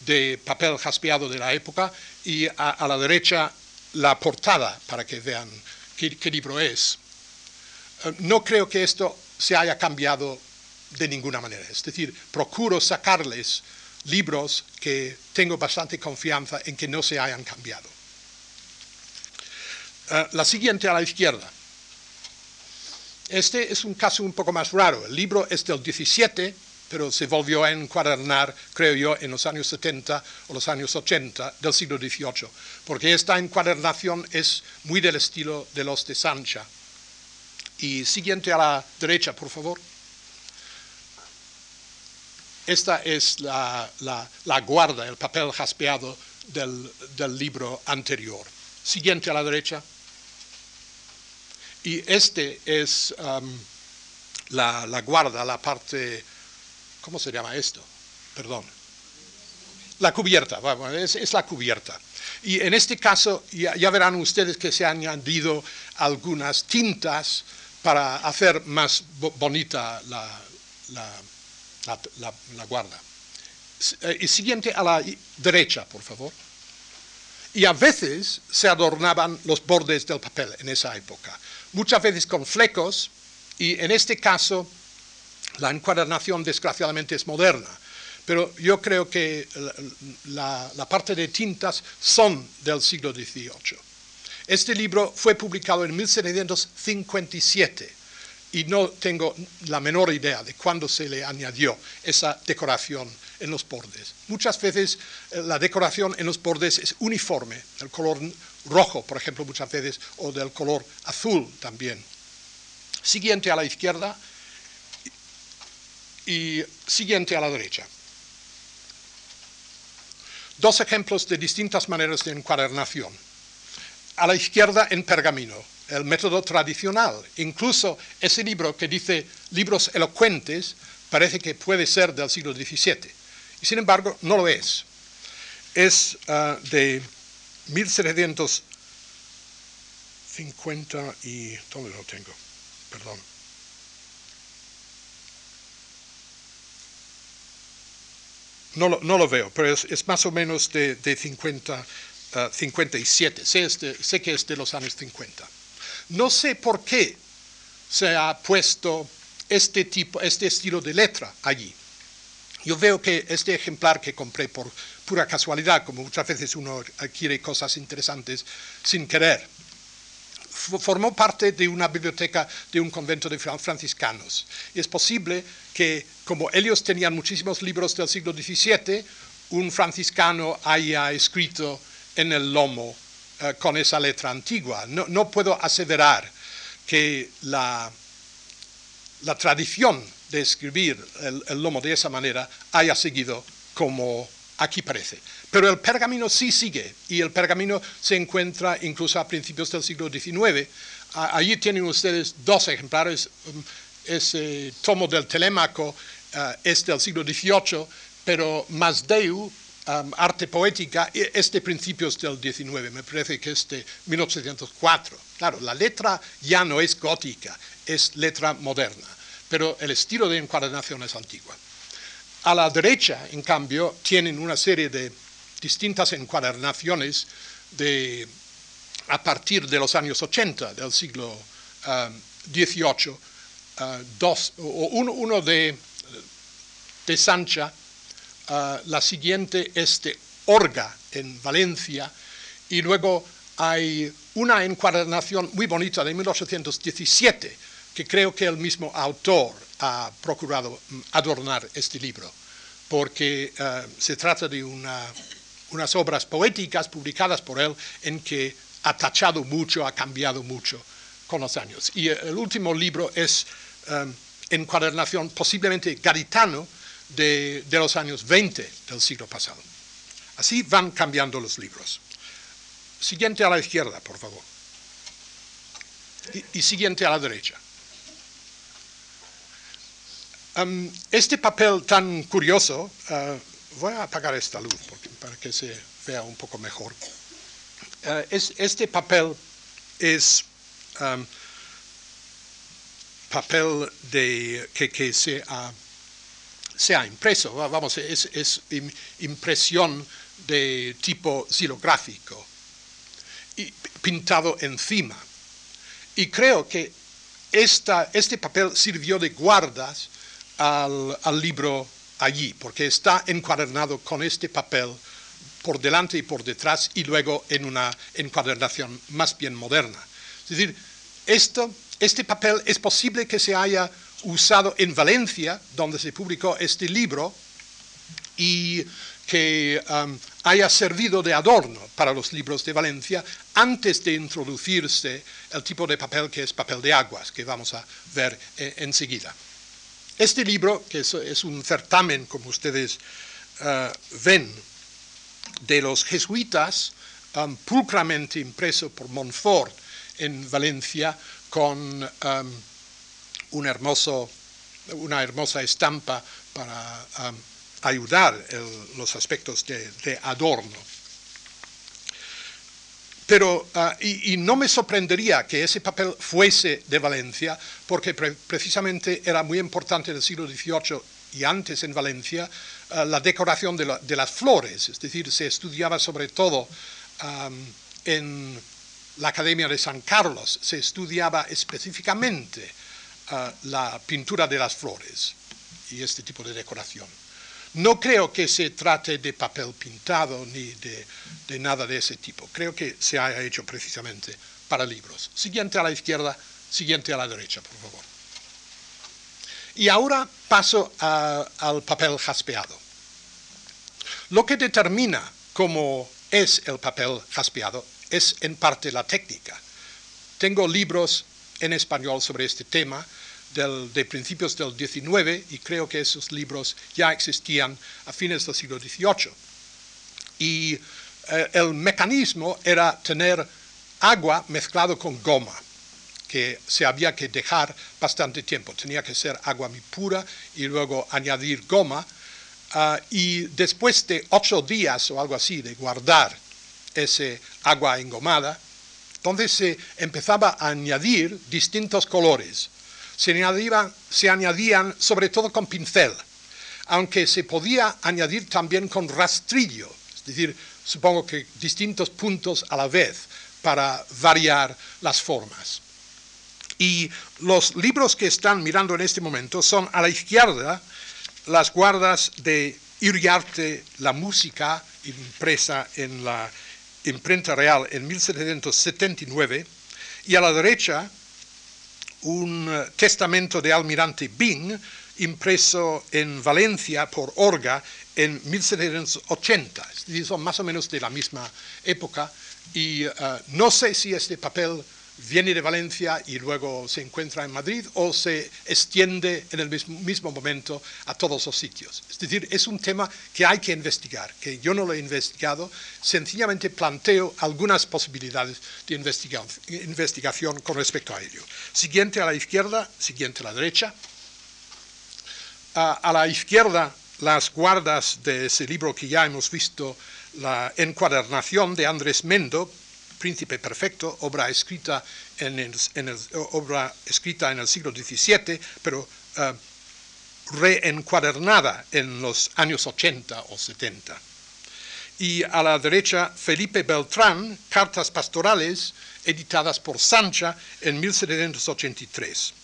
Speaker 2: de papel jaspeado de la época y a la derecha la portada para que vean qué, libro es. Eh, no creo que esto se haya cambiado de ninguna manera. Es decir, procuro sacarles libros que tengo bastante confianza en que no se hayan cambiado. Eh, la siguiente a la izquierda. Este es un caso un poco más raro. El libro es del 17 pero se volvió a encuadernar, creo yo, en los años 70 o los años 80 del siglo XVIII, porque esta encuadernación es muy del estilo de los de Sancha. Y siguiente a la derecha, por favor. Esta es la, guarda, el papel jaspeado del, libro anterior. Siguiente a la derecha. Y este es um, la, la guarda, la parte ¿Cómo se llama esto? Perdón. La cubierta, es, la cubierta. Y en este caso ya, verán ustedes que se han añadido algunas tintas para hacer más bonita la, la, guarda. Eh, y siguiente a la derecha, por favor. Y a veces se adornaban los bordes del papel en esa época, muchas veces con flecos, y en este caso la encuadernación, desgraciadamente, es moderna, pero yo creo que la, parte de tintas son del siglo XVIII. Este libro fue publicado en 1757 y no tengo la menor idea de cuándo se le añadió esa decoración en los bordes. Muchas veces eh, la decoración en los bordes es uniforme, del color rojo, por ejemplo, muchas veces, o del color azul también. Siguiente a la izquierda, y siguiente a la derecha. Dos ejemplos de distintas maneras de encuadernación. A la izquierda en pergamino, el método tradicional. Incluso ese libro que dice libros elocuentes parece que puede ser del siglo XVII. Y sin embargo, no lo es. Es ah, de 1750 y... ¿Dónde lo tengo? Perdón. no lo, veo, pero es, es, más o menos de, de 50, uh, 57. Sé, este, sé que es de los años 50. No sé por qué se ha puesto este, tipo, este estilo de letra allí. Yo veo que este ejemplar que compré por pura casualidad, como muchas veces uno adquiere cosas interesantes sin querer, formó parte de una biblioteca de un convento de franciscanos. Y es posible que, como ellos tenían muchísimos libros del siglo XVII, un franciscano haya escrito en el lomo uh, con esa letra antigua. No, no puedo aseverar que la, la tradición de escribir el, lomo de esa manera haya seguido como aquí parece. Pero el pergamino sí sigue y el pergamino se encuentra incluso a principios del siglo XIX. allí tienen ustedes dos ejemplares. Um, ese tomo del Telémaco uh, es del siglo XVIII, pero Masdeu, um, arte poética, e, es de principios del XIX, me parece que es de 1804. Claro, la letra ya no es gótica, es letra moderna, pero el estilo de encuadernación es antigua. A la derecha, en cambio, tienen una serie de distintas encuadernaciones de, a partir de los años 80 del siglo XVIII, um, uh, dos, uno, uno de, de, Sancha, uh, la siguiente es de Orga en Valencia, y luego hay una encuadernación muy bonita de 1817, que creo que el mismo autor ha procurado mm, adornar este libro, porque uh, se trata de una unas obras poéticas publicadas por él en que ha tachado mucho, ha cambiado mucho con los años. Y el último libro es um, encuadernación posiblemente garitano de, de, los años 20 del siglo pasado. Así van cambiando los libros. Siguiente a la izquierda, por favor. Y siguiente a la derecha. Um, este papel tan curioso uh, voy a apagar esta luz para que se vea un poco mejor. Uh, es, este papel es um, papel de, que, que se, ha, se, ha, impreso, vamos, es, es impresión de tipo xilográfico y pintado encima. Y creo que esta, este papel sirvió de guardas al, libro allí, porque está encuadernado con este papel por delante y por detrás y luego en una encuadernación más bien moderna. Es decir, esto, este papel es posible que se haya usado en Valencia, donde se publicó este libro, y que um, haya servido de adorno para los libros de Valencia antes de introducirse el tipo de papel que es papel de aguas, que vamos a ver eh, enseguida. Este libro, que es, un certamen, como ustedes uh, ven, de los jesuitas, um, pulcramente impreso por Montfort en Valencia, con um, una hermosa estampa para um, ayudar los aspectos de adorno. Pero, uh, y, no me sorprendería que ese papel fuese de Valencia, porque pre precisamente era muy importante en el siglo XVIII y antes en Valencia uh, la decoración de, las flores, es decir, se estudiaba sobre todo um, en la Academia de San Carlos, se estudiaba específicamente uh, la pintura de las flores y este tipo de decoración. No creo que se trate de papel pintado ni de, nada de ese tipo. Creo que se haya hecho precisamente para libros. Siguiente a la izquierda, siguiente a la derecha, por favor. Y ahora paso al papel jaspeado. Lo que determina cómo es el papel jaspeado es en parte la técnica. Tengo libros en español sobre este tema, de principios del XIX y creo que esos libros ya existían a fines del siglo XVIII. Y eh, el mecanismo era tener agua mezclado con goma, que se había que dejar bastante tiempo. Tenía que ser agua muy pura y luego añadir goma. Uh, y después de ocho días o algo así de guardar ese agua engomada, entonces se empezaba a añadir distintos colores se añadían, se añadían sobre todo con pincel. aunque se podía añadir también con rastrillo, es decir, supongo que distintos puntos a la vez para variar las formas. Y los libros que están mirando en este momento son a la izquierda las guardas de Iriarte, la música impresa en la imprenta real en 1779, y a la derecha un eh, testamento de almirante Bing impreso en Valencia por Orga en 1780. Son más o menos de la misma época y eh, no sé si este papel viene de Valencia y luego se encuentra en Madrid o se extiende en el mismo, momento a todos los sitios. Es decir, es un tema que hay que investigar, que yo no lo he investigado, sencillamente planteo algunas posibilidades de investigación, con respecto a ello. Siguiente a la izquierda, siguiente a la derecha. a la izquierda, las guardas de ese libro que ya hemos visto, la encuadernación de Andrés Mendo, Príncipe Perfecto, obra escrita en el, siglo XVII, pero uh, reencuadernada en los años 80 o 70. Y a la derecha, Felipe Beltrán, Cartas Pastorales, editadas por Sancha en 1783.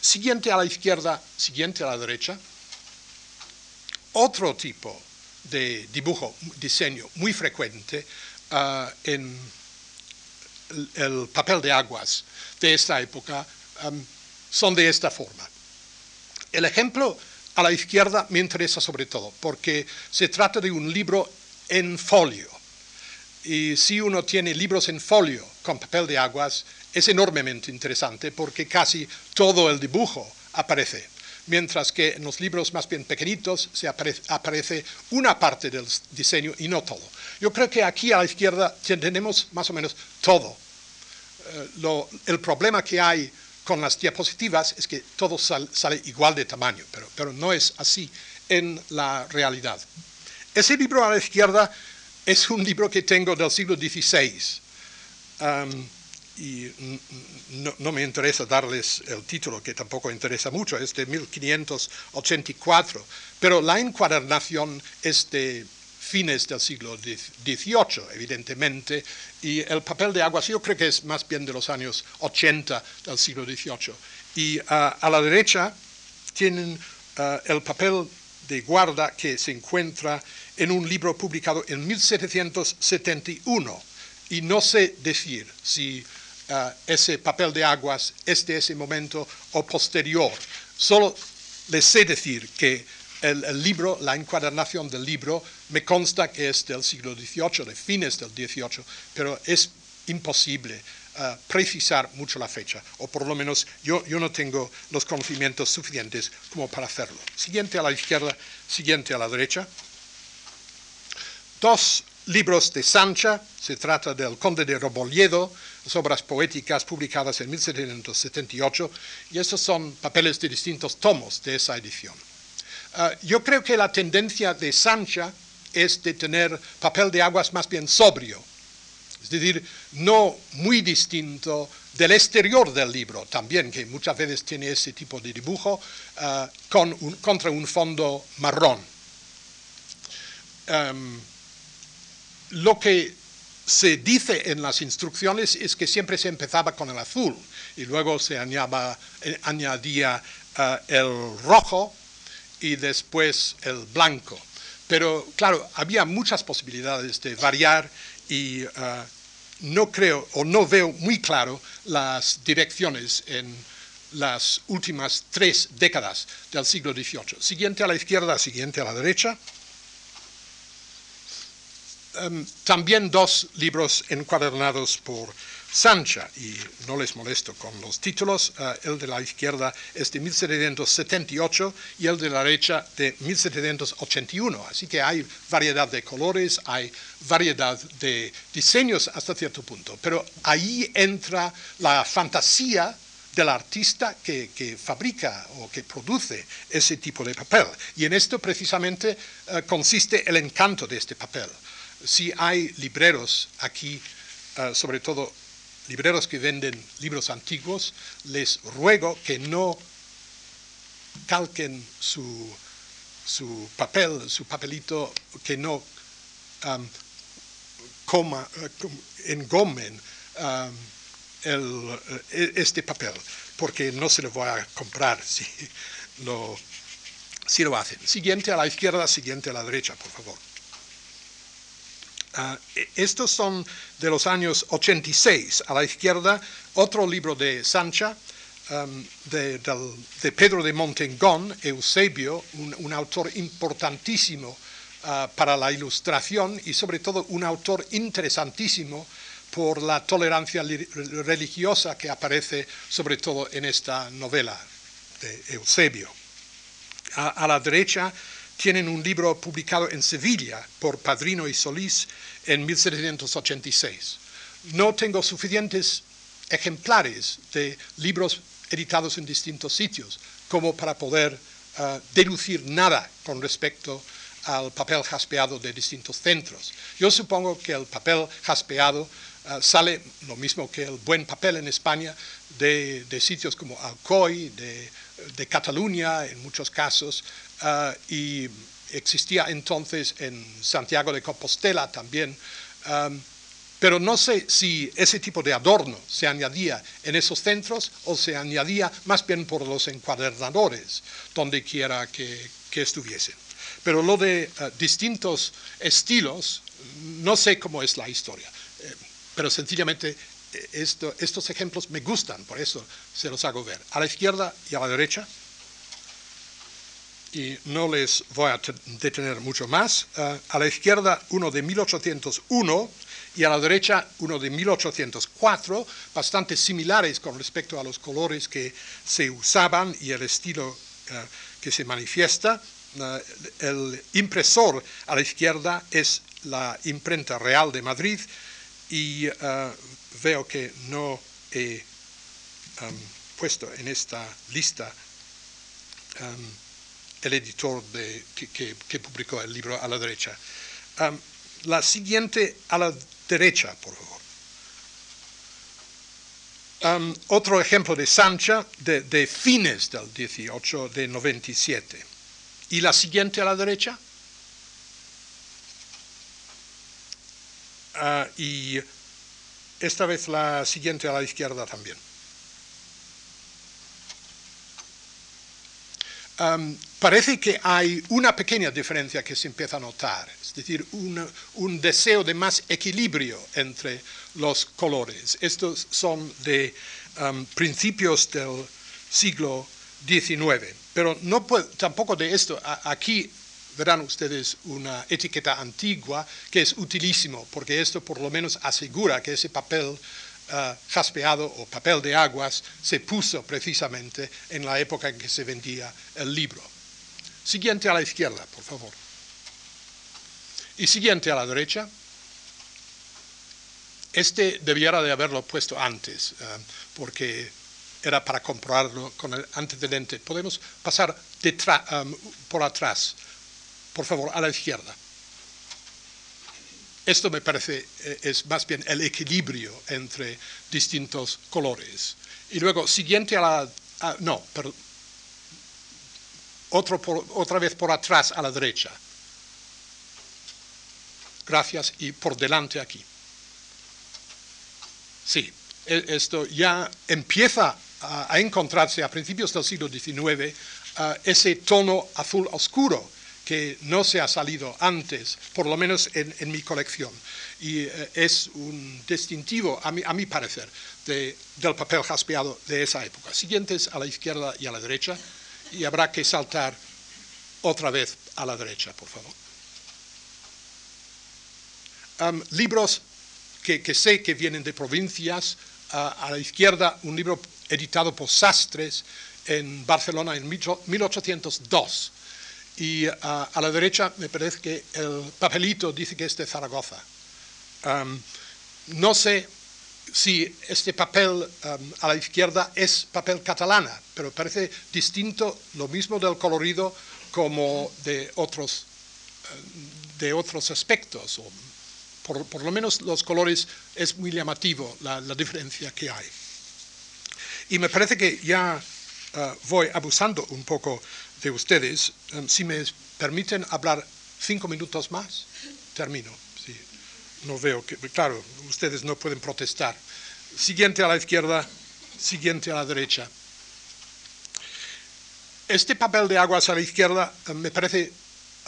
Speaker 2: Siguiente a la izquierda, siguiente a la derecha, otro tipo de dibujo, diseño muy frecuente, Ah, en el papel de aguas de esta época son de esta forma. El ejemplo a la izquierda me interesa sobre todo porque se trata de un libro en folio. Y si uno tiene libros en folio con papel de aguas, es enormemente interesante porque casi todo el dibujo aparece mientras que en los libros más bien pequeñitos se aparece, una parte del diseño y no todo. Yo creo que aquí a la izquierda tenemos más o menos todo. Eh, el problema que hay con las diapositivas es que todo sale igual de tamaño, pero, pero no es así en la realidad. Ese libro a la izquierda es un libro que tengo del siglo XVI y no, me interesa darles el título, que tampoco interesa mucho, es de 1584, pero la encuadernación es de fines del siglo XVIII, evidentemente, y el papel de aguas yo creo que es más bien de los años 80 del siglo XVIII. Y ah, a la derecha tienen ah, el papel de guarda que se encuentra en un libro publicado en 1771. Y no sé decir si Ah, ese papel de aguas es de ese momento o posterior. Solo les sé decir que el, libro, la encuadernación del libro, me consta que es del siglo XVIII, de fines del XVIII, pero es imposible ah, precisar mucho la fecha, o por lo menos yo, yo no tengo los conocimientos suficientes como para hacerlo. Siguiente a la izquierda, siguiente a la derecha. Dos libros de Sancha, se trata del Conde de Robolledo, las obras poéticas publicadas en 1778, y esos son papeles de distintos tomos de esa edición. Ah, yo creo que la tendencia de Sancha es de tener papel de aguas más bien sobrio, es decir, no muy distinto del exterior del libro también, que muchas veces tiene ese tipo de dibujo, ah, con contra un fondo marrón. Em, lo que se dice en las instrucciones es que siempre se empezaba con el azul y luego se eh, añadía eh, el rojo y después el blanco. Pero claro, había muchas posibilidades de variar y eh, no creo o no veo muy claro las direcciones en las últimas tres décadas del siglo XVIII. Siguiente a la izquierda, siguiente a la derecha. Em, también dos libros encuadernados por Sancha, y no les molesto con los títulos, eh, el de la izquierda es de 1778 y el de la derecha de 1781, así que hay variedad de colores, hay variedad de diseños hasta cierto punto, pero ahí entra la fantasía del artista que, fabrica o que produce ese tipo de papel. Y en esto precisamente eh, consiste el encanto de este papel si hay libreros aquí, eh, sobre todo libreros que venden libros antiguos, les ruego que no calquen su su papel, su papelito que no coma, engomen um, el, e, este papel, porque no se lo voy a comprar lo, si lo hacen. Siguiente a la izquierda, siguiente a la derecha, por favor. Uh, estos son de los años 86. A la izquierda, otro libro de Sancha, um, de, Pedro de Montengón, Eusebio, un, autor importantísimo uh, para la ilustración y sobre todo un autor interesantísimo por la tolerancia religiosa que aparece sobre todo en esta novela de Eusebio. A, la derecha tienen un libro publicado en Sevilla por Padrino y Solís en 1786. No tengo suficientes ejemplares de libros editados en distintos sitios como para poder uh, deducir nada con respecto al papel jaspeado de distintos centros. Yo supongo que el papel jaspeado uh, sale, lo mismo que el buen papel en España, de, sitios como Alcoy, de, de, Cataluña en muchos casos, uh, y existía entonces en Santiago de Compostela también. Pero no sé si ese tipo de adorno se añadía en esos centros o se añadía más bien por los encuadernadores, donde quiera que, estuviesen. Pero lo de eh, distintos estilos, no sé cómo es la historia, eh, pero sencillamente eh, estos ejemplos me gustan, por eso se los hago ver. A la izquierda y a la derecha, y no les voy a detener mucho más. a la izquierda uno de 1801 y a la derecha uno de 1804, bastante similares con respecto a los colores que se usaban y el estilo eh, que se manifiesta. Eh, el impresor a la izquierda es la imprenta real de Madrid y veo que no he um, puesto en esta lista um, el editor de, que, publicó el libro a la derecha. Um, la siguiente a la derecha, por favor. Um, otro ejemplo de Sancha de, fines del 18 de 97. ¿Y la siguiente a la derecha? Uh, y esta vez la siguiente a la izquierda también. Parece que hay una pequeña diferencia que se empieza a notar, es decir, un, deseo de más equilibrio entre los colores. Estos son de principios del siglo XIX, pero no tampoco de esto. aquí verán ustedes una etiqueta antigua que es utilísimo, porque esto por lo menos asegura que ese papel uh, jaspeado o papel de aguas se puso precisamente en la época en que se vendía el libro. Siguiente a la izquierda, por favor. Y siguiente a la derecha. Este debiera de haberlo puesto antes, uh, porque era para comprobarlo con el antecedente. Podemos pasar um, por atrás, por favor, a la izquierda. Esto me parece eh, es más bien el equilibrio entre distintos colores. Y luego, siguiente a la... no, pero otro otra vez por atrás a la derecha. Gracias. Y por delante aquí. Sí, e, esto ya empieza a, encontrarse a principios del siglo XIX ese tono azul oscuro que no se ha salido antes, por lo menos en, mi colección. Y eh, es un distintivo, a mi, a mi parecer, del papel jaspeado de esa época. Siguientes a la izquierda y a la derecha, y habrá que saltar otra vez a la derecha, por favor. libros que, sé que vienen de provincias, a la izquierda un libro editado por Sastres en Barcelona en 1802 y ah, a la derecha me parece que el papelito dice que es de Zaragoza. no sé si este papel a la izquierda es papel catalana, pero parece distinto, lo mismo del colorido como de otros, eh, de otros aspectos. O por, lo menos los colores es muy llamativo la, diferencia que hay. Y me parece que ya ah, voy abusando un poco de ustedes. Um, si me permiten hablar cinco minutos más? Termino. Sí. No veo que, claro, ustedes no pueden protestar. Siguiente a la izquierda, siguiente a la derecha. Este papel de aguas a la izquierda eh, me parece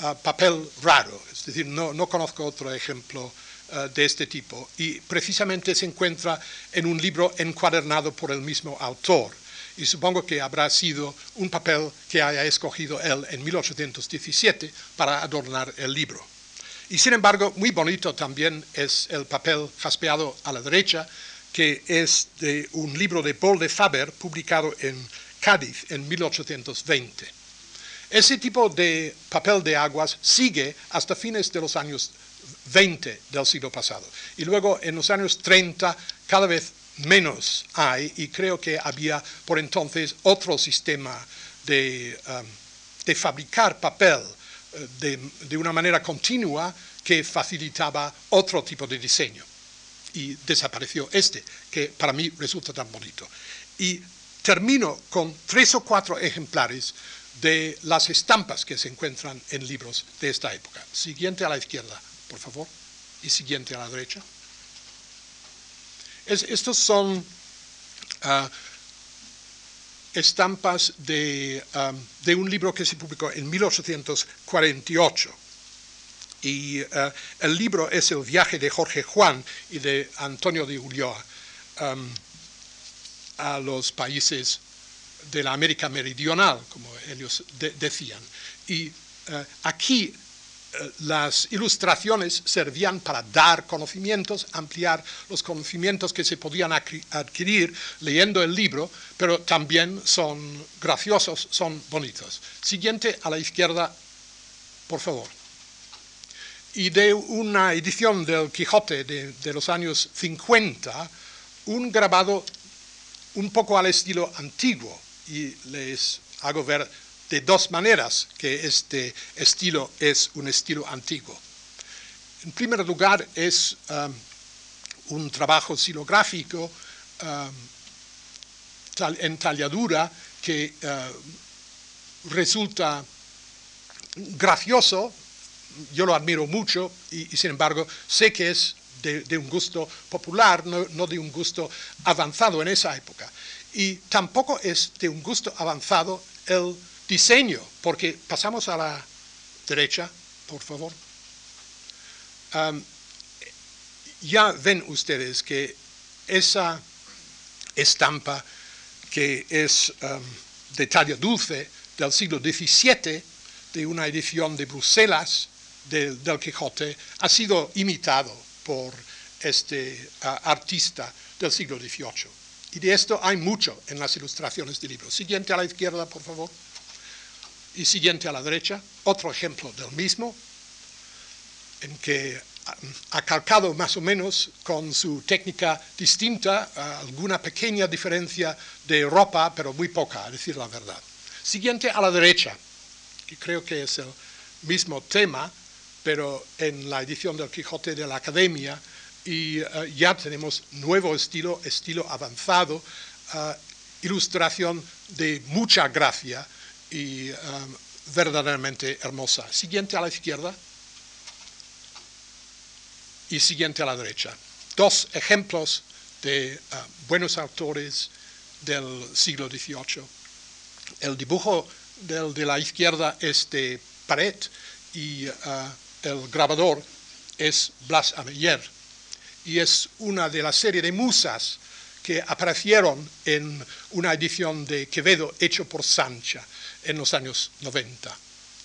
Speaker 2: uh, papel raro, es decir, no, no conozco otro ejemplo uh, de este tipo y precisamente se encuentra en un libro encuadernado por el mismo autor y supongo que habrá sido un papel que haya escogido él en 1817 para adornar el libro. Y sin embargo, muy bonito también es el papel jaspeado a la derecha, que es de un libro de Paul de Faber publicado en Cádiz en 1820. Ese tipo de papel de aguas sigue hasta fines de los años 20 del siglo pasado. Y luego en los años 30 cada vez menos hay y creo que había por entonces otro sistema de, um, fabricar papel eh, de, de, una manera continua que facilitaba otro tipo de diseño. Y desapareció este, que para mí resulta tan bonito. Y termino con tres o cuatro ejemplares de las estampas que se encuentran en libros de esta época. Siguiente a la izquierda, por favor, y siguiente a la derecha. Estos son ah, estampas de, ah, de, un libro que se publicó en 1848. Y ah, el libro es El viaje de Jorge Juan y de Antonio de Ulloa a los países de la América Meridional, como ellos decían. Y aquí las ilustraciones servían para dar conocimientos, ampliar los conocimientos que se podían adquirir leyendo el libro, pero también son graciosos, son bonitos. Siguiente a la izquierda, por favor. Y de una edición del Quijote de, de los años 50, un grabado un poco al estilo antiguo y les hago ver de dos maneras que este estilo es un estilo antiguo. En primer lugar es um, un trabajo silográfico um, en talladura que uh, resulta gracioso, yo lo admiro mucho y sin embargo sé que es de, un gusto popular, no, de un gusto avanzado en esa época. Y tampoco es de un gusto avanzado el diseño, porque pasamos a la derecha, por favor. ya ven ustedes que esa estampa que es de talla dulce del siglo XVII, de una edición de Bruselas del Quijote, ha sido imitado por este artista del siglo XVIII. Y de esto hay mucho en las ilustraciones del libro. Siguiente a la izquierda, por favor. Y siguiente a la derecha. Otro ejemplo del mismo, en que ha calcado más o menos con su técnica distinta, ah, alguna pequeña diferencia de ropa, pero muy poca, a decir la verdad. Siguiente a la derecha, que creo que es el mismo tema, pero en la edición del Quijote de la Academia y eh, ya tenemos nuevo estilo, estilo avanzado, eh, ilustración de mucha gracia y eh, verdaderamente hermosa. Siguiente a la izquierda y siguiente a la derecha. Dos ejemplos de buenos autores del siglo XVIII. El dibujo del, de la izquierda es de Paret y el grabador es Blas Ameller y es una de la serie de musas que aparecieron en una edición de Quevedo hecho por Sancha en los años 90.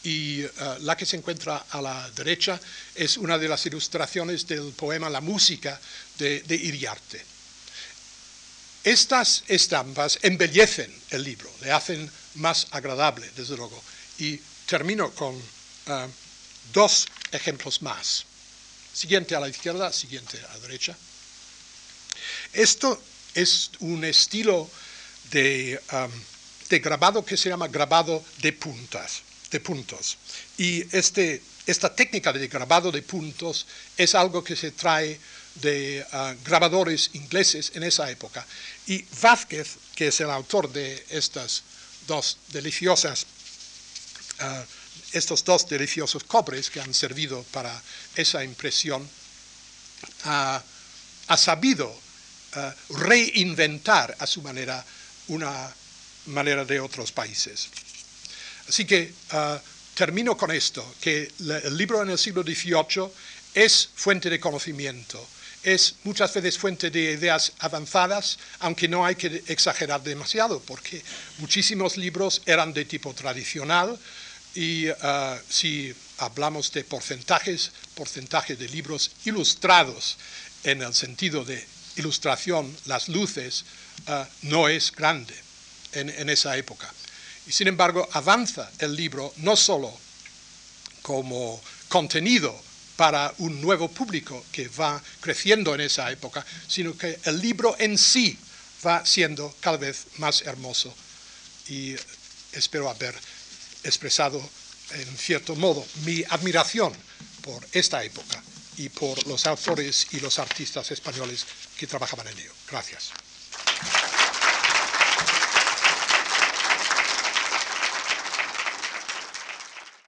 Speaker 2: Y eh, la que se encuentra a la derecha es una de las ilustraciones del poema La música de, Iriarte. Estas estampas embellecen el libro, le hacen más agradable, desde luego. Y termino con eh, dos ejemplos más. Siguiente a la izquierda, siguiente a la derecha. Esto es un estilo de, um, de grabado que se llama grabado de puntas, de puntos. Y este, esta técnica de grabado de puntos es algo que se trae de uh, grabadores ingleses en esa época. Y Vázquez, que es el autor de estas dos deliciosas uh, estos dos deliciosos cobres que han servido para esa impresión, ha, sabido eh, reinventar a su manera una manera de otros países. Así que eh, termino con esto, que el libro en el siglo XVIII es fuente de conocimiento, es muchas veces fuente de ideas avanzadas, aunque no hay que exagerar demasiado, porque muchísimos libros eran de tipo tradicional y uh, si hablamos de porcentajes, porcentaje de libros ilustrados en el sentido de ilustración, las luces, uh, no es grande en, en esa época. Y sin embargo, avanza el libro no solo como contenido para un nuevo público que va creciendo en esa época, sino que el libro en sí va siendo cada vez más hermoso y espero haber expresado en cierto modo mi admiración por esta época y por los autores y los artistas españoles que trabajaban en ello. Gracias.